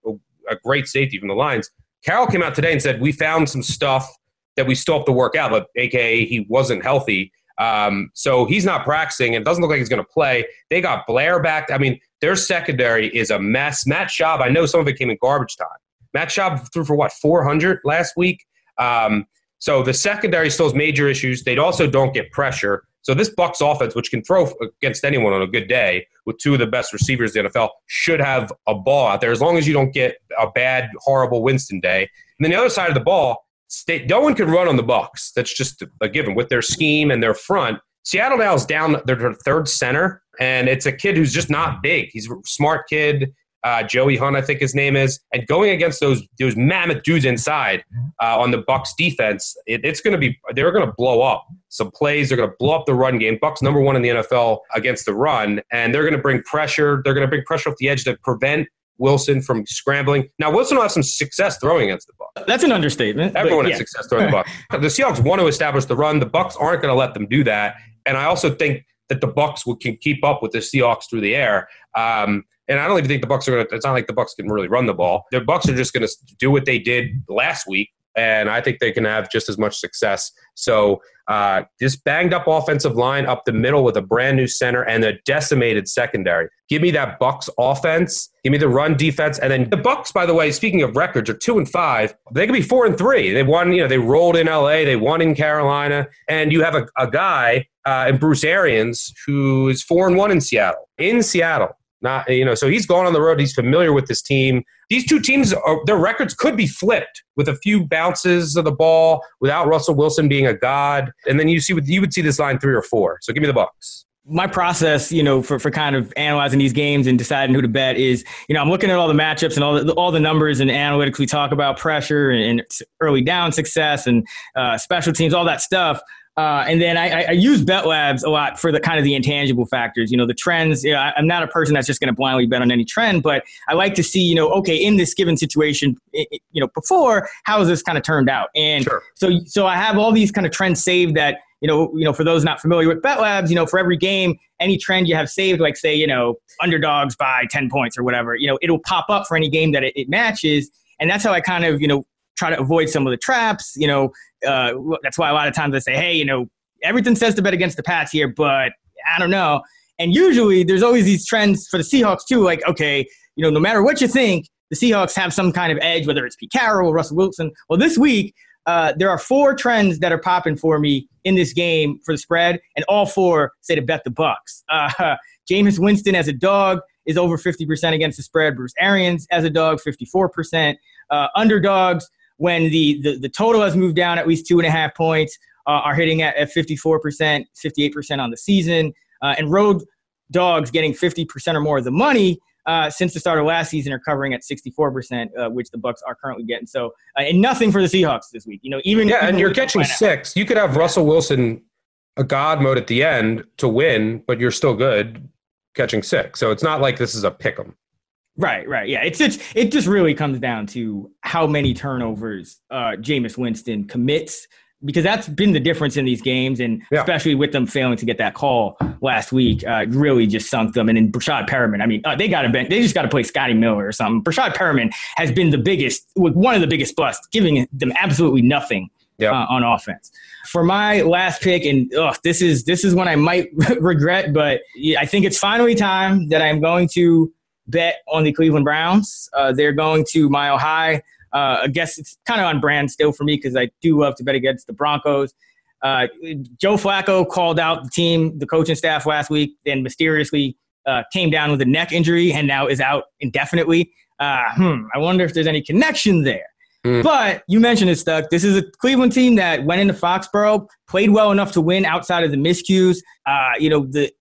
a great safety from the Lions. Carroll came out today and said, we found some stuff that we still have to work out, but AKA he wasn't healthy. Um, so he's not practicing. And it doesn't look like he's going to play. They got Blair back. I mean, their secondary is a mess. Matt Schaub, I know some of it came in garbage time. Matt Schaub threw for what, 400 last week? Um, so the secondary still has major issues. They also don't get pressure. So this Bucs offense, which can throw against anyone on a good day, with two of the best receivers in the NFL, should have a ball out there as long as you don't get a bad, horrible Winston day. And then the other side of the ball, no one can run on the Bucs. That's just a given with their scheme and their front. Seattle now is down their third center, and it's a kid who's just not big. He's a smart kid uh, Joey Hunt, I think his name is, and going against those those mammoth dudes inside uh, on the Bucs defense, it, it's going to be they're going to blow up some plays. They're going to blow up the run game. Bucs number one in the NFL against the run, and they're going to bring pressure. They're going to bring pressure off the edge to prevent Wilson from scrambling. Now Wilson will have some success throwing against the Bucs. That's an understatement. Everyone has success throwing the Bucs. The Seahawks want to establish the run. The Bucs aren't going to let them do that, and I also think that the Bucs will, can keep up with the Seahawks through the air. Um, and I don't even think the Bucs are going to. It's not like the Bucs can really run the ball. The Bucs are just going to do what they did last week, and I think they can have just as much success. So uh, this banged up offensive line up the middle with a brand new center and a decimated secondary. Give me that Bucs offense. Give me the run defense, and then the Bucs. By the way, speaking of records, are two and five. They could be four and three. They won. You know, they rolled in L.A. They won in Carolina, and you have a, a guy uh, in Bruce Arians who is four and one in Seattle. In Seattle. Not you know, so he's gone on the road. He's familiar with this team. These two teams, are, their records could be flipped with a few bounces of the ball without Russell Wilson being a god. And then you see what you would see this line three or four. So give me the Bucs my process, you know, for, for kind of analyzing these games and deciding who to bet is, you know, I'm looking at all the matchups and all the, all the numbers and analytics. We talk about pressure and, early down success and uh, special teams, all that stuff. Uh, and then I, I, use Bet Labs a lot for the kind of the intangible factors, you know, the trends. You know, I, am not a person that's just going to blindly bet on any trend, but I like to see, you know, okay, in this given situation, it, you know, before how has this kind of turned out? And sure. so, so I have all these kind of trends saved that, you know, you know, for those not familiar with Bet Labs, you know, for every game, any trend you have saved, like say, you know, underdogs by 10 points or whatever, you know, it'll pop up for any game that it, it matches. And that's how I kind of, you know, try to avoid some of the traps. You know, uh, that's why a lot of times I say, hey, you know, everything says to bet against the Pats here, but I don't know. And usually there's always these trends for the Seahawks too. Like, okay, you know, no matter what you think, the Seahawks have some kind of edge, whether it's Pete Carroll or Russell Wilson. Well, this week uh, there are four trends that are popping for me in this game for the spread, and all four say to bet the Bucs. Uh, Jameis Winston as a dog is over 50% against the spread. Bruce Arians as a dog, 54%. Uh, underdogs, when the, the, the total has moved down at least two and a half points, uh, are hitting at, at 54%, 58% on the season. Uh, and road dogs getting 50% or more of the money uh, since the start of last season are covering at 64%, uh, which the Bucs are currently getting. So, uh, and nothing for the Seahawks this week. You know, even yeah, even and you're catching six. You could have Russell Wilson a god mode at the end to win, but you're still good catching six. So it's not like this is a pick 'em. Right, right, yeah. It's it's it just really comes down to how many turnovers uh, Jameis Winston commits because that's been the difference in these games, and yeah. especially with them failing to get that call last week, uh, really just sunk them. And then Breshad Perriman, I mean, uh, they got to they just got to play Scotty Miller or something. Breshad Perriman has been the biggest, one of the biggest busts, giving them absolutely nothing yep. uh, on offense. For my last pick, and ugh, this is this is one I might regret, but I think it's finally time that I'm going to bet on the Cleveland Browns. Uh, they're going to Mile High. Uh, I guess it's kind of on brand still for me because I do love to bet against the Broncos. Uh, Joe Flacco called out the team, the coaching staff last week, and mysteriously uh, came down with a neck injury and now is out indefinitely. Uh, hmm, I wonder if there's any connection there. Mm. But you mentioned it, Stuck. This is a Cleveland team that went into Foxborough, played well enough to win outside of the miscues. Uh, you know, the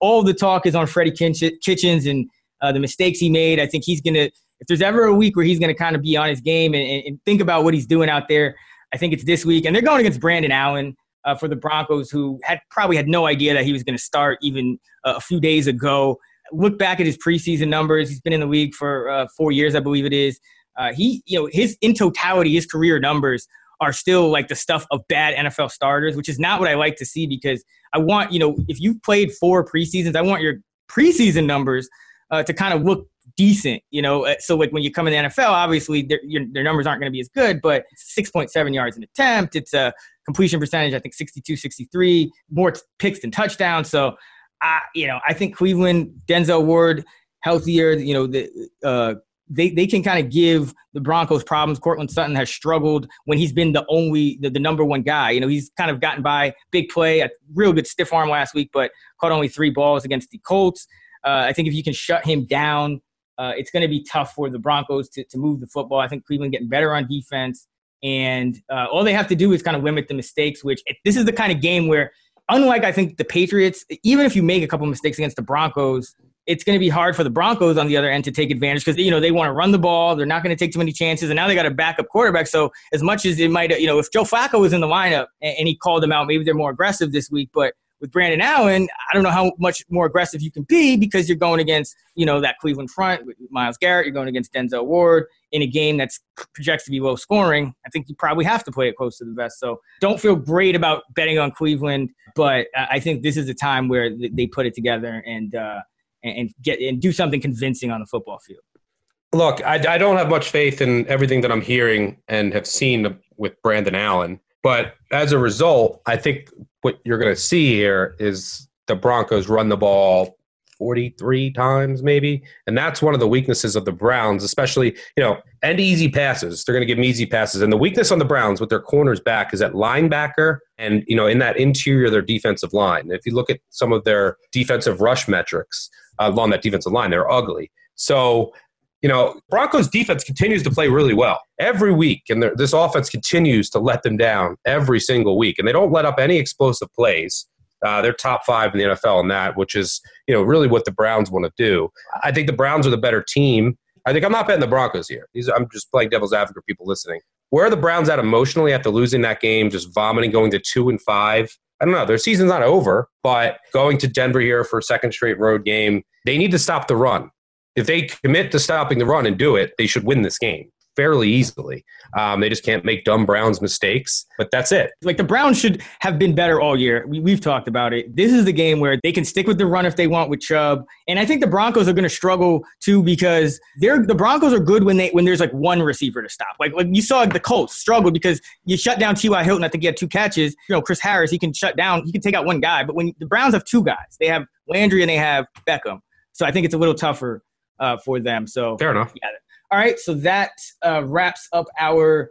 all the talk is on Freddie Kitchens and uh, the mistakes he made. I think he's going to, if there's ever a week where he's going to kind of be on his game and, and, think about what he's doing out there, I think it's this week. And they're going against Brandon Allen uh, for the Broncos, who had probably had no idea that he was going to start even uh, a few days ago. Look back at his preseason numbers. He's been in the league for uh, four years, I believe it is. He, you know, his in totality, his career numbers are still like the stuff of bad NFL starters, which is not what I like to see because I want, you know, if you've played four preseasons, I want your preseason numbers uh, to kind of look decent, you know. Uh, so like when you come in the NFL, obviously their, your, their numbers aren't going to be as good, but 6.7 yards an attempt. It's a completion percentage, I think 62, 63, more picks than touchdowns. So, I, you know, I think Cleveland, Denzel Ward, healthier, you know, the, uh, they, they can kind of give the Broncos problems. Courtland Sutton has struggled when he's been the only the, the, number one guy. You know, he's kind of gotten by big play, a real good stiff arm last week, but caught only three balls against the Colts. Uh, I think if you can shut him down, uh, it's going to be tough for the Broncos to, to move the football. I think Cleveland getting better on defense. And uh, all they have to do is kind of limit the mistakes, which this is the kind of game where, unlike I think the Patriots, even if you make a couple mistakes against the Broncos, it's going to be hard for the Broncos on the other end to take advantage because you know they want to run the ball. They're not going to take too many chances, and now they got a backup quarterback. So as much as it might, you know, if Joe Flacco was in the lineup and, and he called them out, maybe they're more aggressive this week. But with Brandon Allen, I don't know how much more aggressive you can be because you're going against, you know, that Cleveland front with Myles Garrett. You're going against Denzel Ward in a game that's projects to be low scoring. I think you probably have to play it close to the vest. So don't feel great about betting on Cleveland, but I think this is a time where they put it together and uh, and get and do something convincing on the football field. Look, I, I don't have much faith in everything that I'm hearing and have seen with Brandon Allen. But as a result, I think what you're going to see here is the Broncos run the ball 43 times maybe. And that's one of the weaknesses of the browns especially you know and easy passes. They're going to give them easy passes. And the weakness on the browns with their corners back is at linebacker and you know in that interior of their defensive line. If you look at some of their defensive rush metrics uh, along that defensive line they're ugly. So you know, Broncos defense continues to play really well every week, and this offense continues to let them down every single week, and they don't let up any explosive plays. Uh, they're top five in the NFL in that, which is you know really what the Browns want to do. I think the Browns are the better team. I think I'm not betting the Broncos here. These, I'm just playing devil's advocate for people listening. Where are the Browns at emotionally after losing that game, just vomiting, going to two and five? I don't know. Their season's not over, but going to Denver here for a second straight road game, they need to stop the run if they commit to stopping the run and do it, they should win this game fairly easily. Um, they just can't make dumb Browns mistakes, but that's it. Like the Browns should have been better all year. We, have talked about it. This is the game where they can stick with the run if they want with Chubb, and I think the Broncos are going to struggle too because they're the Broncos are good when they when there's like one receiver to stop. Like like you saw the Colts struggle because you shut down T.Y. Hilton. I think he had two catches. You know Chris Harris, he can shut down, he can take out one guy, but when the Browns have two guys, they have Landry and they have Beckham. So I think it's a little tougher uh, for them. So fair enough. Yeah. All right. So that uh, wraps up our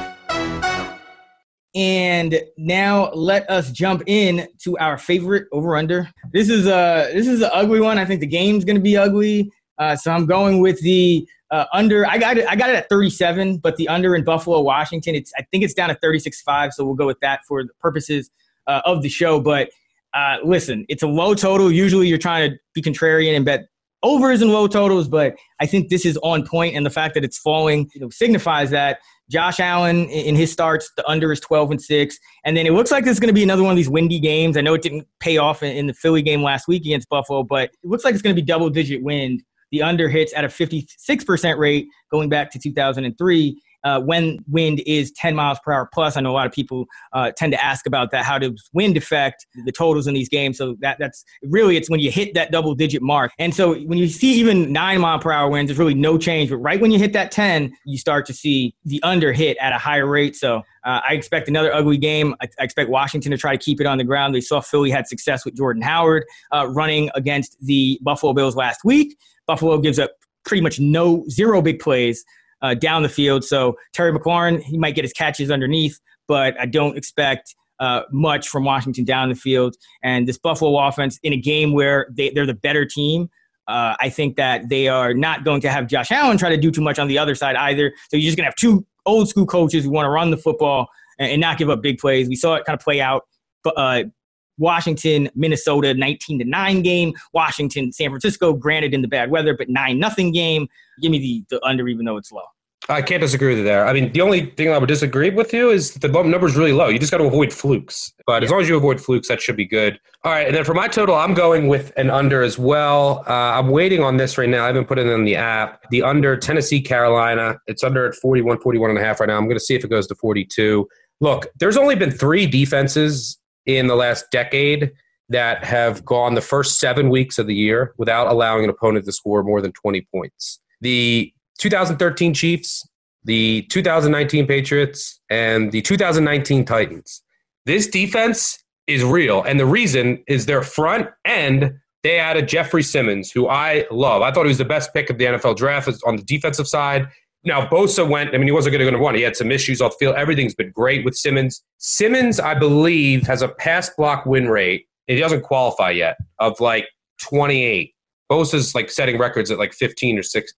And now let us jump in to our favorite over under. This is a this is an ugly one. I think the game's going to be ugly. Uh, so I'm going with the uh, under. I got it. I got it at 37, but the under in Buffalo, Washington. It's I think it's down to 36.5. So we'll go with that for the purposes uh, of the show. But uh, listen, it's a low total. Usually you're trying to be contrarian and bet overs and low totals, but I think this is on point, and the fact that it's falling you know, signifies that Josh Allen in his starts, the under is 12 and 6. And then it looks like this is going to be another one of these windy games. I know it didn't pay off in the Philly game last week against Buffalo, but it looks like it's going to be double digit wind. The under hits at a 56% rate going back to 2003 uh, when wind is 10 miles per hour plus. I know a lot of people uh, tend to ask about that. How does wind affect the totals in these games? So that that's really it's when you hit that double digit mark. And so when you see even nine mile per hour winds, there's really no change. But right when you hit that 10, you start to see the under hit at a higher rate. So uh, I expect another ugly game. I, I, expect Washington to try to keep it on the ground. They saw Philly had success with Jordan Howard uh, running against the Buffalo Bills last week. Buffalo gives up pretty much no zero big plays uh, down the field. So Terry McLaurin, he might get his catches underneath, but I don't expect uh, much from Washington down the field. And this Buffalo offense in a game where they, they're the better team. Uh, I think that they are not going to have Josh Allen try to do too much on the other side either. So you're just going to have two old school coaches who want to run the football and, and not give up big plays. We saw it kind of play out. Uh, Washington, Minnesota, 19 to 9 game. Washington, San Francisco, granted in the bad weather, but 9 nothing game. Give me the, the under, even though it's low. I can't disagree with you there. I mean, the only thing I would disagree with you is the number is really low. You just got to avoid flukes. But yeah. as long as you avoid flukes, that should be good. All right. And then for my total, I'm going with an under as well. Uh, I'm waiting on this right now. I haven't put it in the app. The under Tennessee, Carolina. It's under at 41, 41 and a half right now. I'm going to see if it goes to 42. Look, there's only been three defenses in the last decade that have gone the first seven weeks of the year without allowing an opponent to score more than 20 points. The 2013 Chiefs, the 2019 Patriots, and the 2019 Titans. This defense is real. And the reason is their front end. They added Jeffrey Simmons, who I love. I thought he was the best pick of the NFL draft on the defensive side. Now, Bosa went, I mean, he wasn't going to one. He had some issues off the field. Everything's been great with Simmons. Simmons, I believe, has a pass block win rate. He doesn't qualify yet of like 28. Bosa's like setting records at like 15 or 6.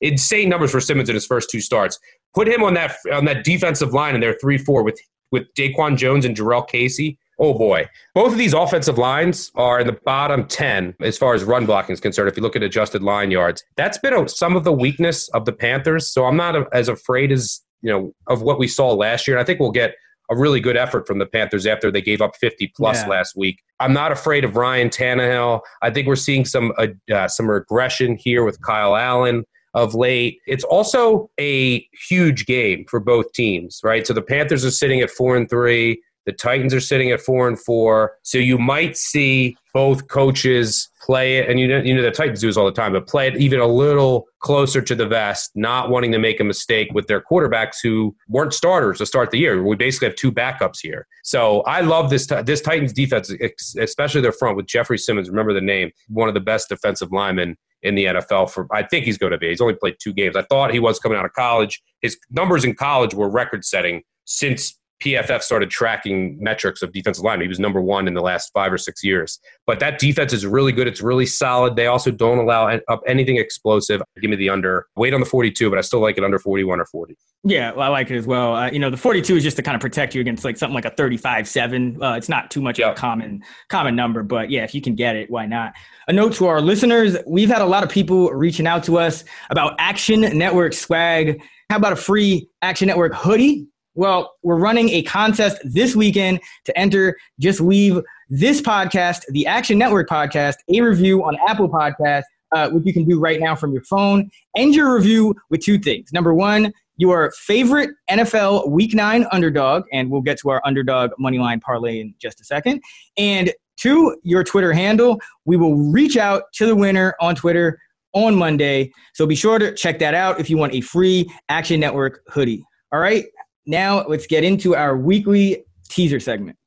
Insane numbers for Simmons in his first two starts. Put him on that on that defensive line in their 3 4 with, with Daquan Jones and Jurrell Casey. Oh boy. Both of these offensive lines are in the bottom 10 as far as run blocking is concerned. If you look at adjusted line yards, that's been a, some of the weakness of the Panthers. So I'm not a, as afraid as, you know, of what we saw last year. And I think we'll get a really good effort from the Panthers after they gave up 50 plus yeah. last week. I'm not afraid of Ryan Tannehill. I think we're seeing some uh, uh, some regression here with Kyle Allen of late. It's also a huge game for both teams, right? So the Panthers are sitting at 4 and 3. The Titans are sitting at four and four, so you might see both coaches play it, and you know, you know the Titans do this all the time, but play it even a little closer to the vest, not wanting to make a mistake with their quarterbacks who weren't starters to start the year. We basically have two backups here, so I love this this Titans defense, especially their front with Jeffrey Simmons. Remember the name, one of the best defensive linemen in the NFL. For I think he's going to be. He's only played two games. I thought he was coming out of college. His numbers in college were record setting since PFF started tracking metrics of defensive line. He was number one in the last five or six years. But that defense is really good. It's really solid. They also don't allow up anything explosive. Give me the under. Wait on the 42, but I still like it under 41 or 40. Yeah, well, I like it as well. Uh, you know, the 42 is just to kind of protect you against like something like a 35-7. Uh, it's not too much yep. of a common common number, but yeah, if you can get it, why not? A note to our listeners: we've had a lot of people reaching out to us about Action Network swag. How about a free Action Network hoodie? Well, we're running a contest this weekend to enter. Just leave this podcast, the Action Network podcast, a review on Apple Podcast, uh, which you can do right now from your phone. End your review with two things. Number one, your favorite NFL Week Nine underdog, and we'll get to our underdog moneyline parlay in just a second. And two, your Twitter handle. We will reach out to the winner on Twitter on Monday. So be sure to check that out if you want a free Action Network hoodie. All right. Now let's get into our weekly teaser segment.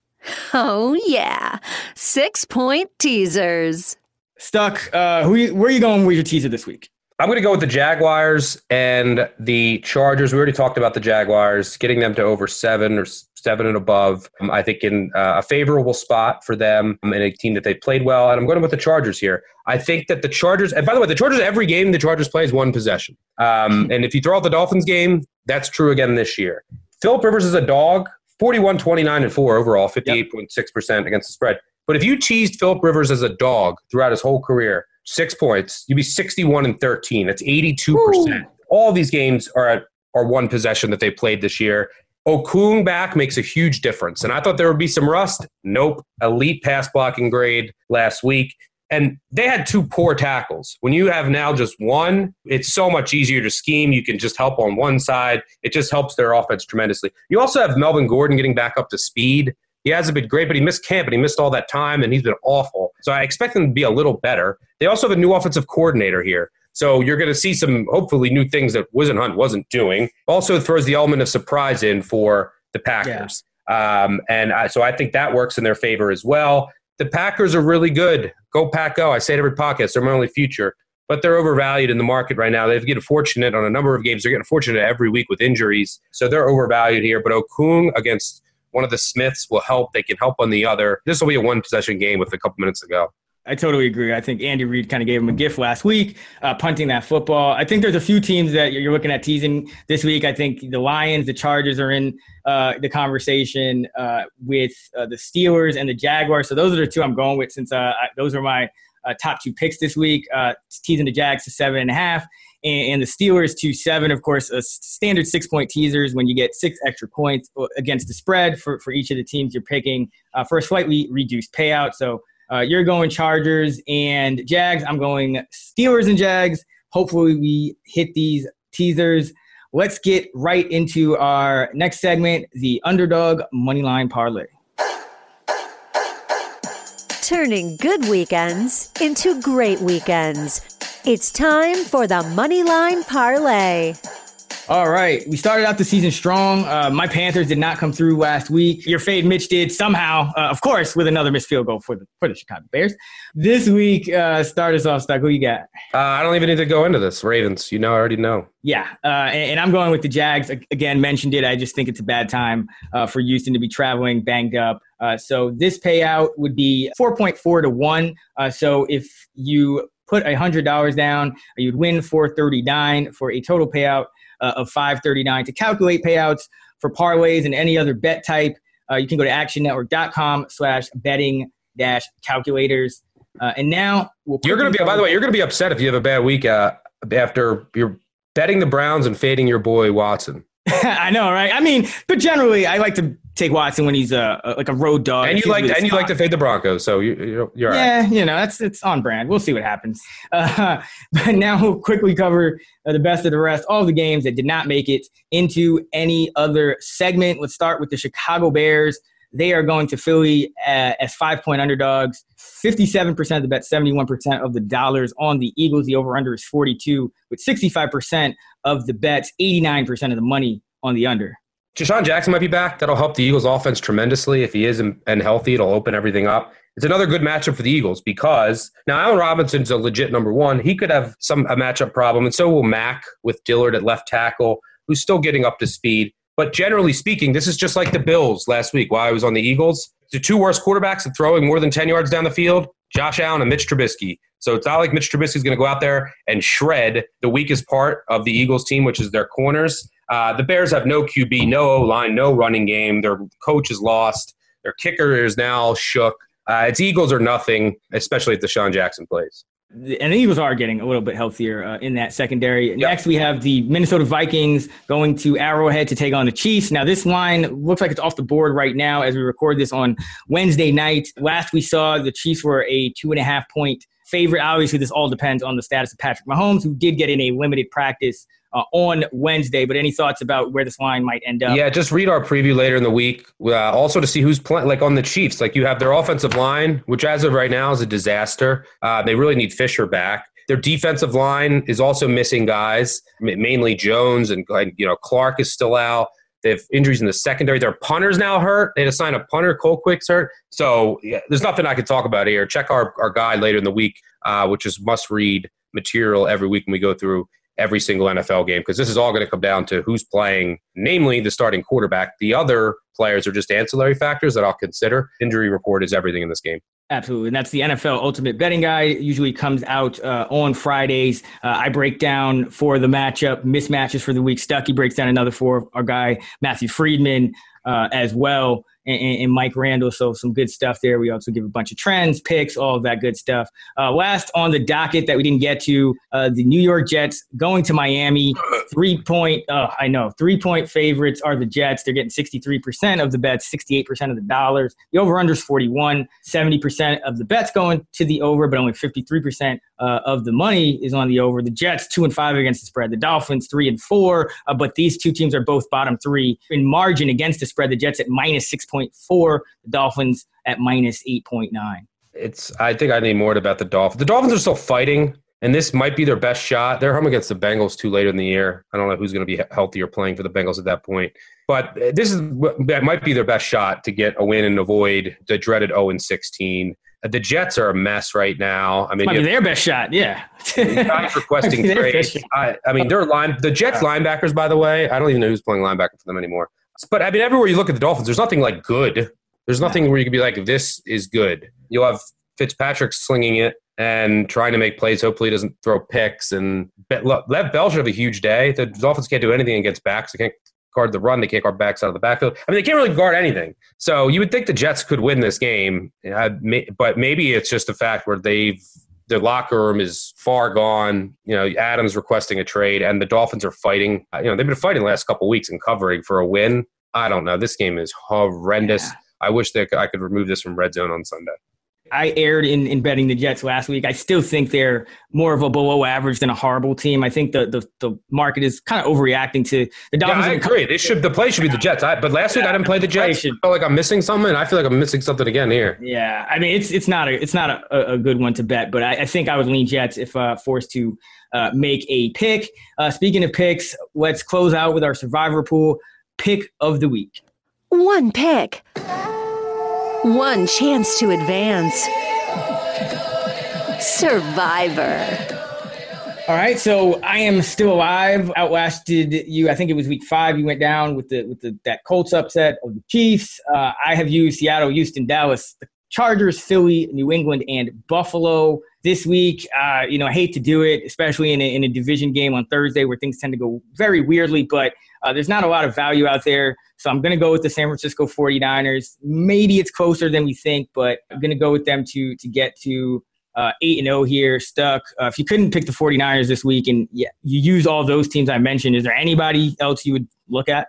Oh, yeah. Six point teasers. Stuck. Uh, who, where are you going with your teaser this week? I'm going to go with the Jaguars and the Chargers. We already talked about the Jaguars, getting them to over seven or seven and above. Um, I think in uh, a favorable spot for them um, and a team that they played well. And I'm going with the Chargers here. I think that the Chargers, and by the way, the Chargers, every game the Chargers play is one possession. Um, and if you throw out the Dolphins game, that's true again this year. Philip Rivers is a dog, 41, 29, and 4 overall, 58.6% yep. against the spread. But if you teased Philip Rivers as a dog throughout his whole career, six points, you'd be 61 and 13. That's 82%. Ooh. All these games are at, are one possession that they played this year. Okung back makes a huge difference. And I thought there would be some rust. Nope. Elite pass blocking grade last week. And they had two poor tackles. When you have now just one, it's so much easier to scheme. You can just help on one side. It just helps their offense tremendously. You also have Melvin Gordon getting back up to speed. He hasn't been great, but he missed camp and he missed all that time and he's been awful. So I expect him to be a little better. They also have a new offensive coordinator here. So you're going to see some hopefully new things that Whisenhunt wasn't doing. Also throws the element of surprise in for the Packers. Yeah. Um, and I, so I think that works in their favor as well. The Packers are really good. Go Pack Go. I say it every podcast. They're my only future. But they're overvalued in the market right now. They've getting fortunate on a number of games. They're getting fortunate every week with injuries. So they're overvalued here. But Okung against one of the Smiths will help. They can help on the other. This will be a one possession game with a couple minutes to go. I totally agree. I think Andy Reid kind of gave him a gift last week, uh, punting that football. I think there's a few teams that you're looking at teasing this week. I think the Lions, the Chargers are in uh, the conversation uh, with uh, the Steelers and the Jaguars. So those are the two I'm going with since uh, I, those are my uh, top two picks this week. teasing the Jags to seven and a half and, and the Steelers to seven. Of course, a standard six point teasers when you get six extra points against the spread for, for each of the teams you're picking for a slightly reduced payout. So uh, you're going Chargers and Jags. I'm going Steelers and Jags. Hopefully, we hit these teasers. Let's get right into our next segment the underdog moneyline parlay. Turning good weekends into great weekends. It's time for the moneyline parlay. All right. We started out the season strong. Uh, my Panthers did not come through last week. Your fade Mitch did somehow, uh, of course, with another missed field goal for the for the Chicago Bears. This week, uh, start us off, Stuck. Who you got? Uh, I don't even need to go into this. Ravens. You know, I already know. Yeah. Uh, and, and, I'm going with the Jags. Again, mentioned it. I just think it's a bad time uh, for Houston to be traveling banged up. so this payout would be 4.4 to 1. so if you put $100 down, you'd win 439 for a total payout uh, of 539 to calculate payouts for parlays and any other bet type. Uh, you can go to actionnetwork.com slash betting dash calculators. Uh, and now we'll you're going to be, by the way, you're going to be upset if you have a bad week uh, after you're betting the Browns and fading your boy Watson. I know, right? I mean, but generally, I like to take Watson when he's a, a like a road dog. And you like and you like to fade the Broncos, so you, you're, you're yeah, right. you know that's it's on brand. We'll see what happens. Uh, but now we'll quickly cover uh, the best of the rest, all the games that did not make it into any other segment. Let's start with the Chicago Bears. They are going to Philly uh, as five point underdogs. 57% of the bet, 71% of the dollars on the Eagles. The over under is 42, with 65% of the bets, 89% of the money on the under. DeSean Jackson might be back. That'll help the Eagles offense tremendously. If he is and healthy, it'll open everything up. It's another good matchup for the Eagles because now Allen Robinson's a legit number one. He could have some a matchup problem, and so will Mack with Dillard at left tackle, who's still getting up to speed. But generally speaking, this is just like the Bills last week while I was on the Eagles. The two worst quarterbacks at throwing more than 10 yards down the field, Josh Allen and Mitch Trubisky. So it's not like Mitch Trubisky is going to go out there and shred the weakest part of the Eagles team, which is their corners. Uh, the Bears have no QB, no O line, no running game. Their coach is lost. Their kicker is now shook. Uh, it's Eagles or nothing, especially if DeSean Jackson plays. And the Eagles are getting a little bit healthier uh, in that secondary. Yep. Next, we have the Minnesota Vikings going to Arrowhead to take on the Chiefs. Now, this line looks like it's off the board right now as we record this on Wednesday night. Last we saw, the Chiefs were a two and a half point favorite. Obviously, this all depends on the status of Patrick Mahomes, who did get in a limited practice uh, on Wednesday. But any thoughts about where this line might end up? Yeah, just read our preview later in the week. Uh, also to see who's playing, like on the Chiefs. Like you have their offensive line, which as of right now is a disaster. Uh, they really need Fisher back. Their defensive line is also missing guys, mainly Jones and you know Clark is still out. They have injuries in the secondary. Their punters now hurt. They had to sign a punter. Colquitt's hurt. So yeah, there's nothing I can talk about here. Check our, our guide later in the week, uh, which is must read material every week when we go through every single NFL game because this is all going to come down to who's playing, namely the starting quarterback. The other players are just ancillary factors that I'll consider. Injury report is everything in this game. Absolutely. And that's the NFL Ultimate Betting Guide. Usually comes out uh, on Fridays. Uh, I break down for the matchup, mismatches for the week. Stuckey breaks down another for our guy, Matthew Freedman, uh, as well and, and, Mike Randle. So some good stuff there. We also give a bunch of trends, picks, all of that good stuff. Uh, last on the docket that we didn't get to, uh, the New York Jets going to Miami. Three point, uh, I know, three point favorites are the Jets. They're getting 63% of the bets, 68% of the dollars. The over under is 41, 70% of the bets going to the over, but only 53% uh, of the money is on the over. The Jets two and five against the spread. The Dolphins three and four, uh, but these two teams are both bottom three in margin against the spread. The Jets at minus six point four. The Dolphins at minus eight point nine. It's. I think I need more about the Dolphins. The Dolphins are still fighting, and this might be their best shot. They're home against the Bengals too late in the year. I don't know who's going to be healthy or playing for the Bengals at that point. But this is that might be their best shot to get a win and avoid the dreaded 0 and 16. The Jets are a mess right now. I mean, Might their best shot. Yeah, guys requesting trades. I, I, mean, they're line. The Jets linebackers, by the way, I don't even know who's playing linebacker for them anymore. But I mean, everywhere you look at the Dolphins, there's nothing like good. There's nothing where you can be like, this is good. You'll have Fitzpatrick slinging it and trying to make plays. Hopefully, he doesn't throw picks. And Lev Bell should have a huge day. The Dolphins can't do anything against backs. They can't guard the run. They can't guard backs out of the backfield. I mean, they can't really guard anything. So you would think the Jets could win this game, uh, but maybe it's just the fact where they've their locker room is far gone. You know, Adams requesting a trade, and the Dolphins are fighting. Uh, you know, they've been fighting the last couple weeks and covering for a win. I don't know. This game is horrendous. Yeah. I wish that I could remove this from red zone on Sunday. I aired in, in betting the Jets last week. I still think they're more of a below average than a horrible team. I think the the, the market is kind of overreacting to the Dolphins. Yeah, I agree. They should the play should be the Jets. I, but last week I didn't play the Jets. I feel like I'm missing something. I feel like I'm missing something again here. Yeah, I mean it's it's not a it's not a, a good one to bet, but I, I think I would lean Jets if uh, forced to uh, make a pick. Uh, speaking of picks, let's close out with our survivor pool pick of the week. One pick. One chance to advance. Survivor. All right, so I am still alive. Outlasted you. I think it was week five. You went down with the with the that Colts upset of the Chiefs. Uh, I have used Seattle, Houston, Dallas, the Chargers, Philly, New England, and Buffalo this week. Uh, you know, I hate to do it, especially in a, in a division game on Thursday where things tend to go very weirdly, but uh, there's not a lot of value out there. So I'm going to go with the San Francisco 49ers. Maybe it's closer than we think, but I'm going to go with them to to get to uh, 8 and 0 here, stuck. Uh, if you couldn't pick the 49ers this week and yeah, you use all those teams I mentioned, is there anybody else you would look at?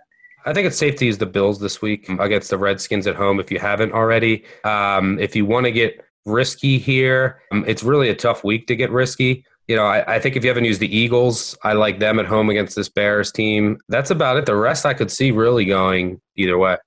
I think it's safe to use the Bills this week against the Redskins at home if you haven't already. Um, if you want to get risky here, um, it's really a tough week to get risky you know, I, I, think if you haven't used the Eagles, I like them at home against this Bears team. That's about it. The rest I could see really going either way.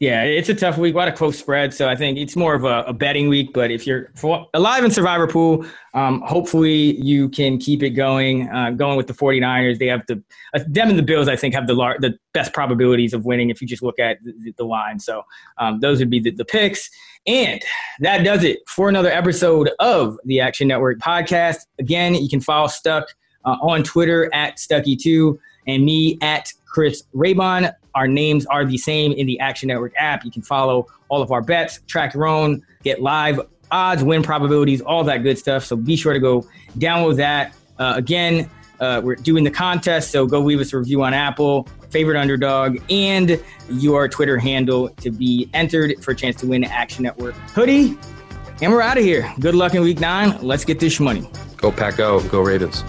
Yeah, it's a tough week. A lot of close spread, so I think it's more of a, a betting week. But if you're alive in Survivor Pool, um, hopefully you can keep it going. Uh, going with the 49ers, they have the uh, them and the Bills. I think have the lar- the best probabilities of winning if you just look at the, the line. So um, those would be the, the picks. And that does it for another episode of the Action Network podcast. Again, you can follow Stuck uh, on Twitter at Stuckey2 and me at Chris Raybon. Our names are the same in the Action Network app. You can follow all of our bets, track your own, get live odds, win probabilities, all that good stuff. So be sure to go download that. Uh, again, uh, we're doing the contest, so go leave us a review on Apple, favorite underdog, and your Twitter handle to be entered for a chance to win Action Network hoodie. And we're out of here. Good luck in week nine. Let's get this money. Go Pack Go. Go Ravens.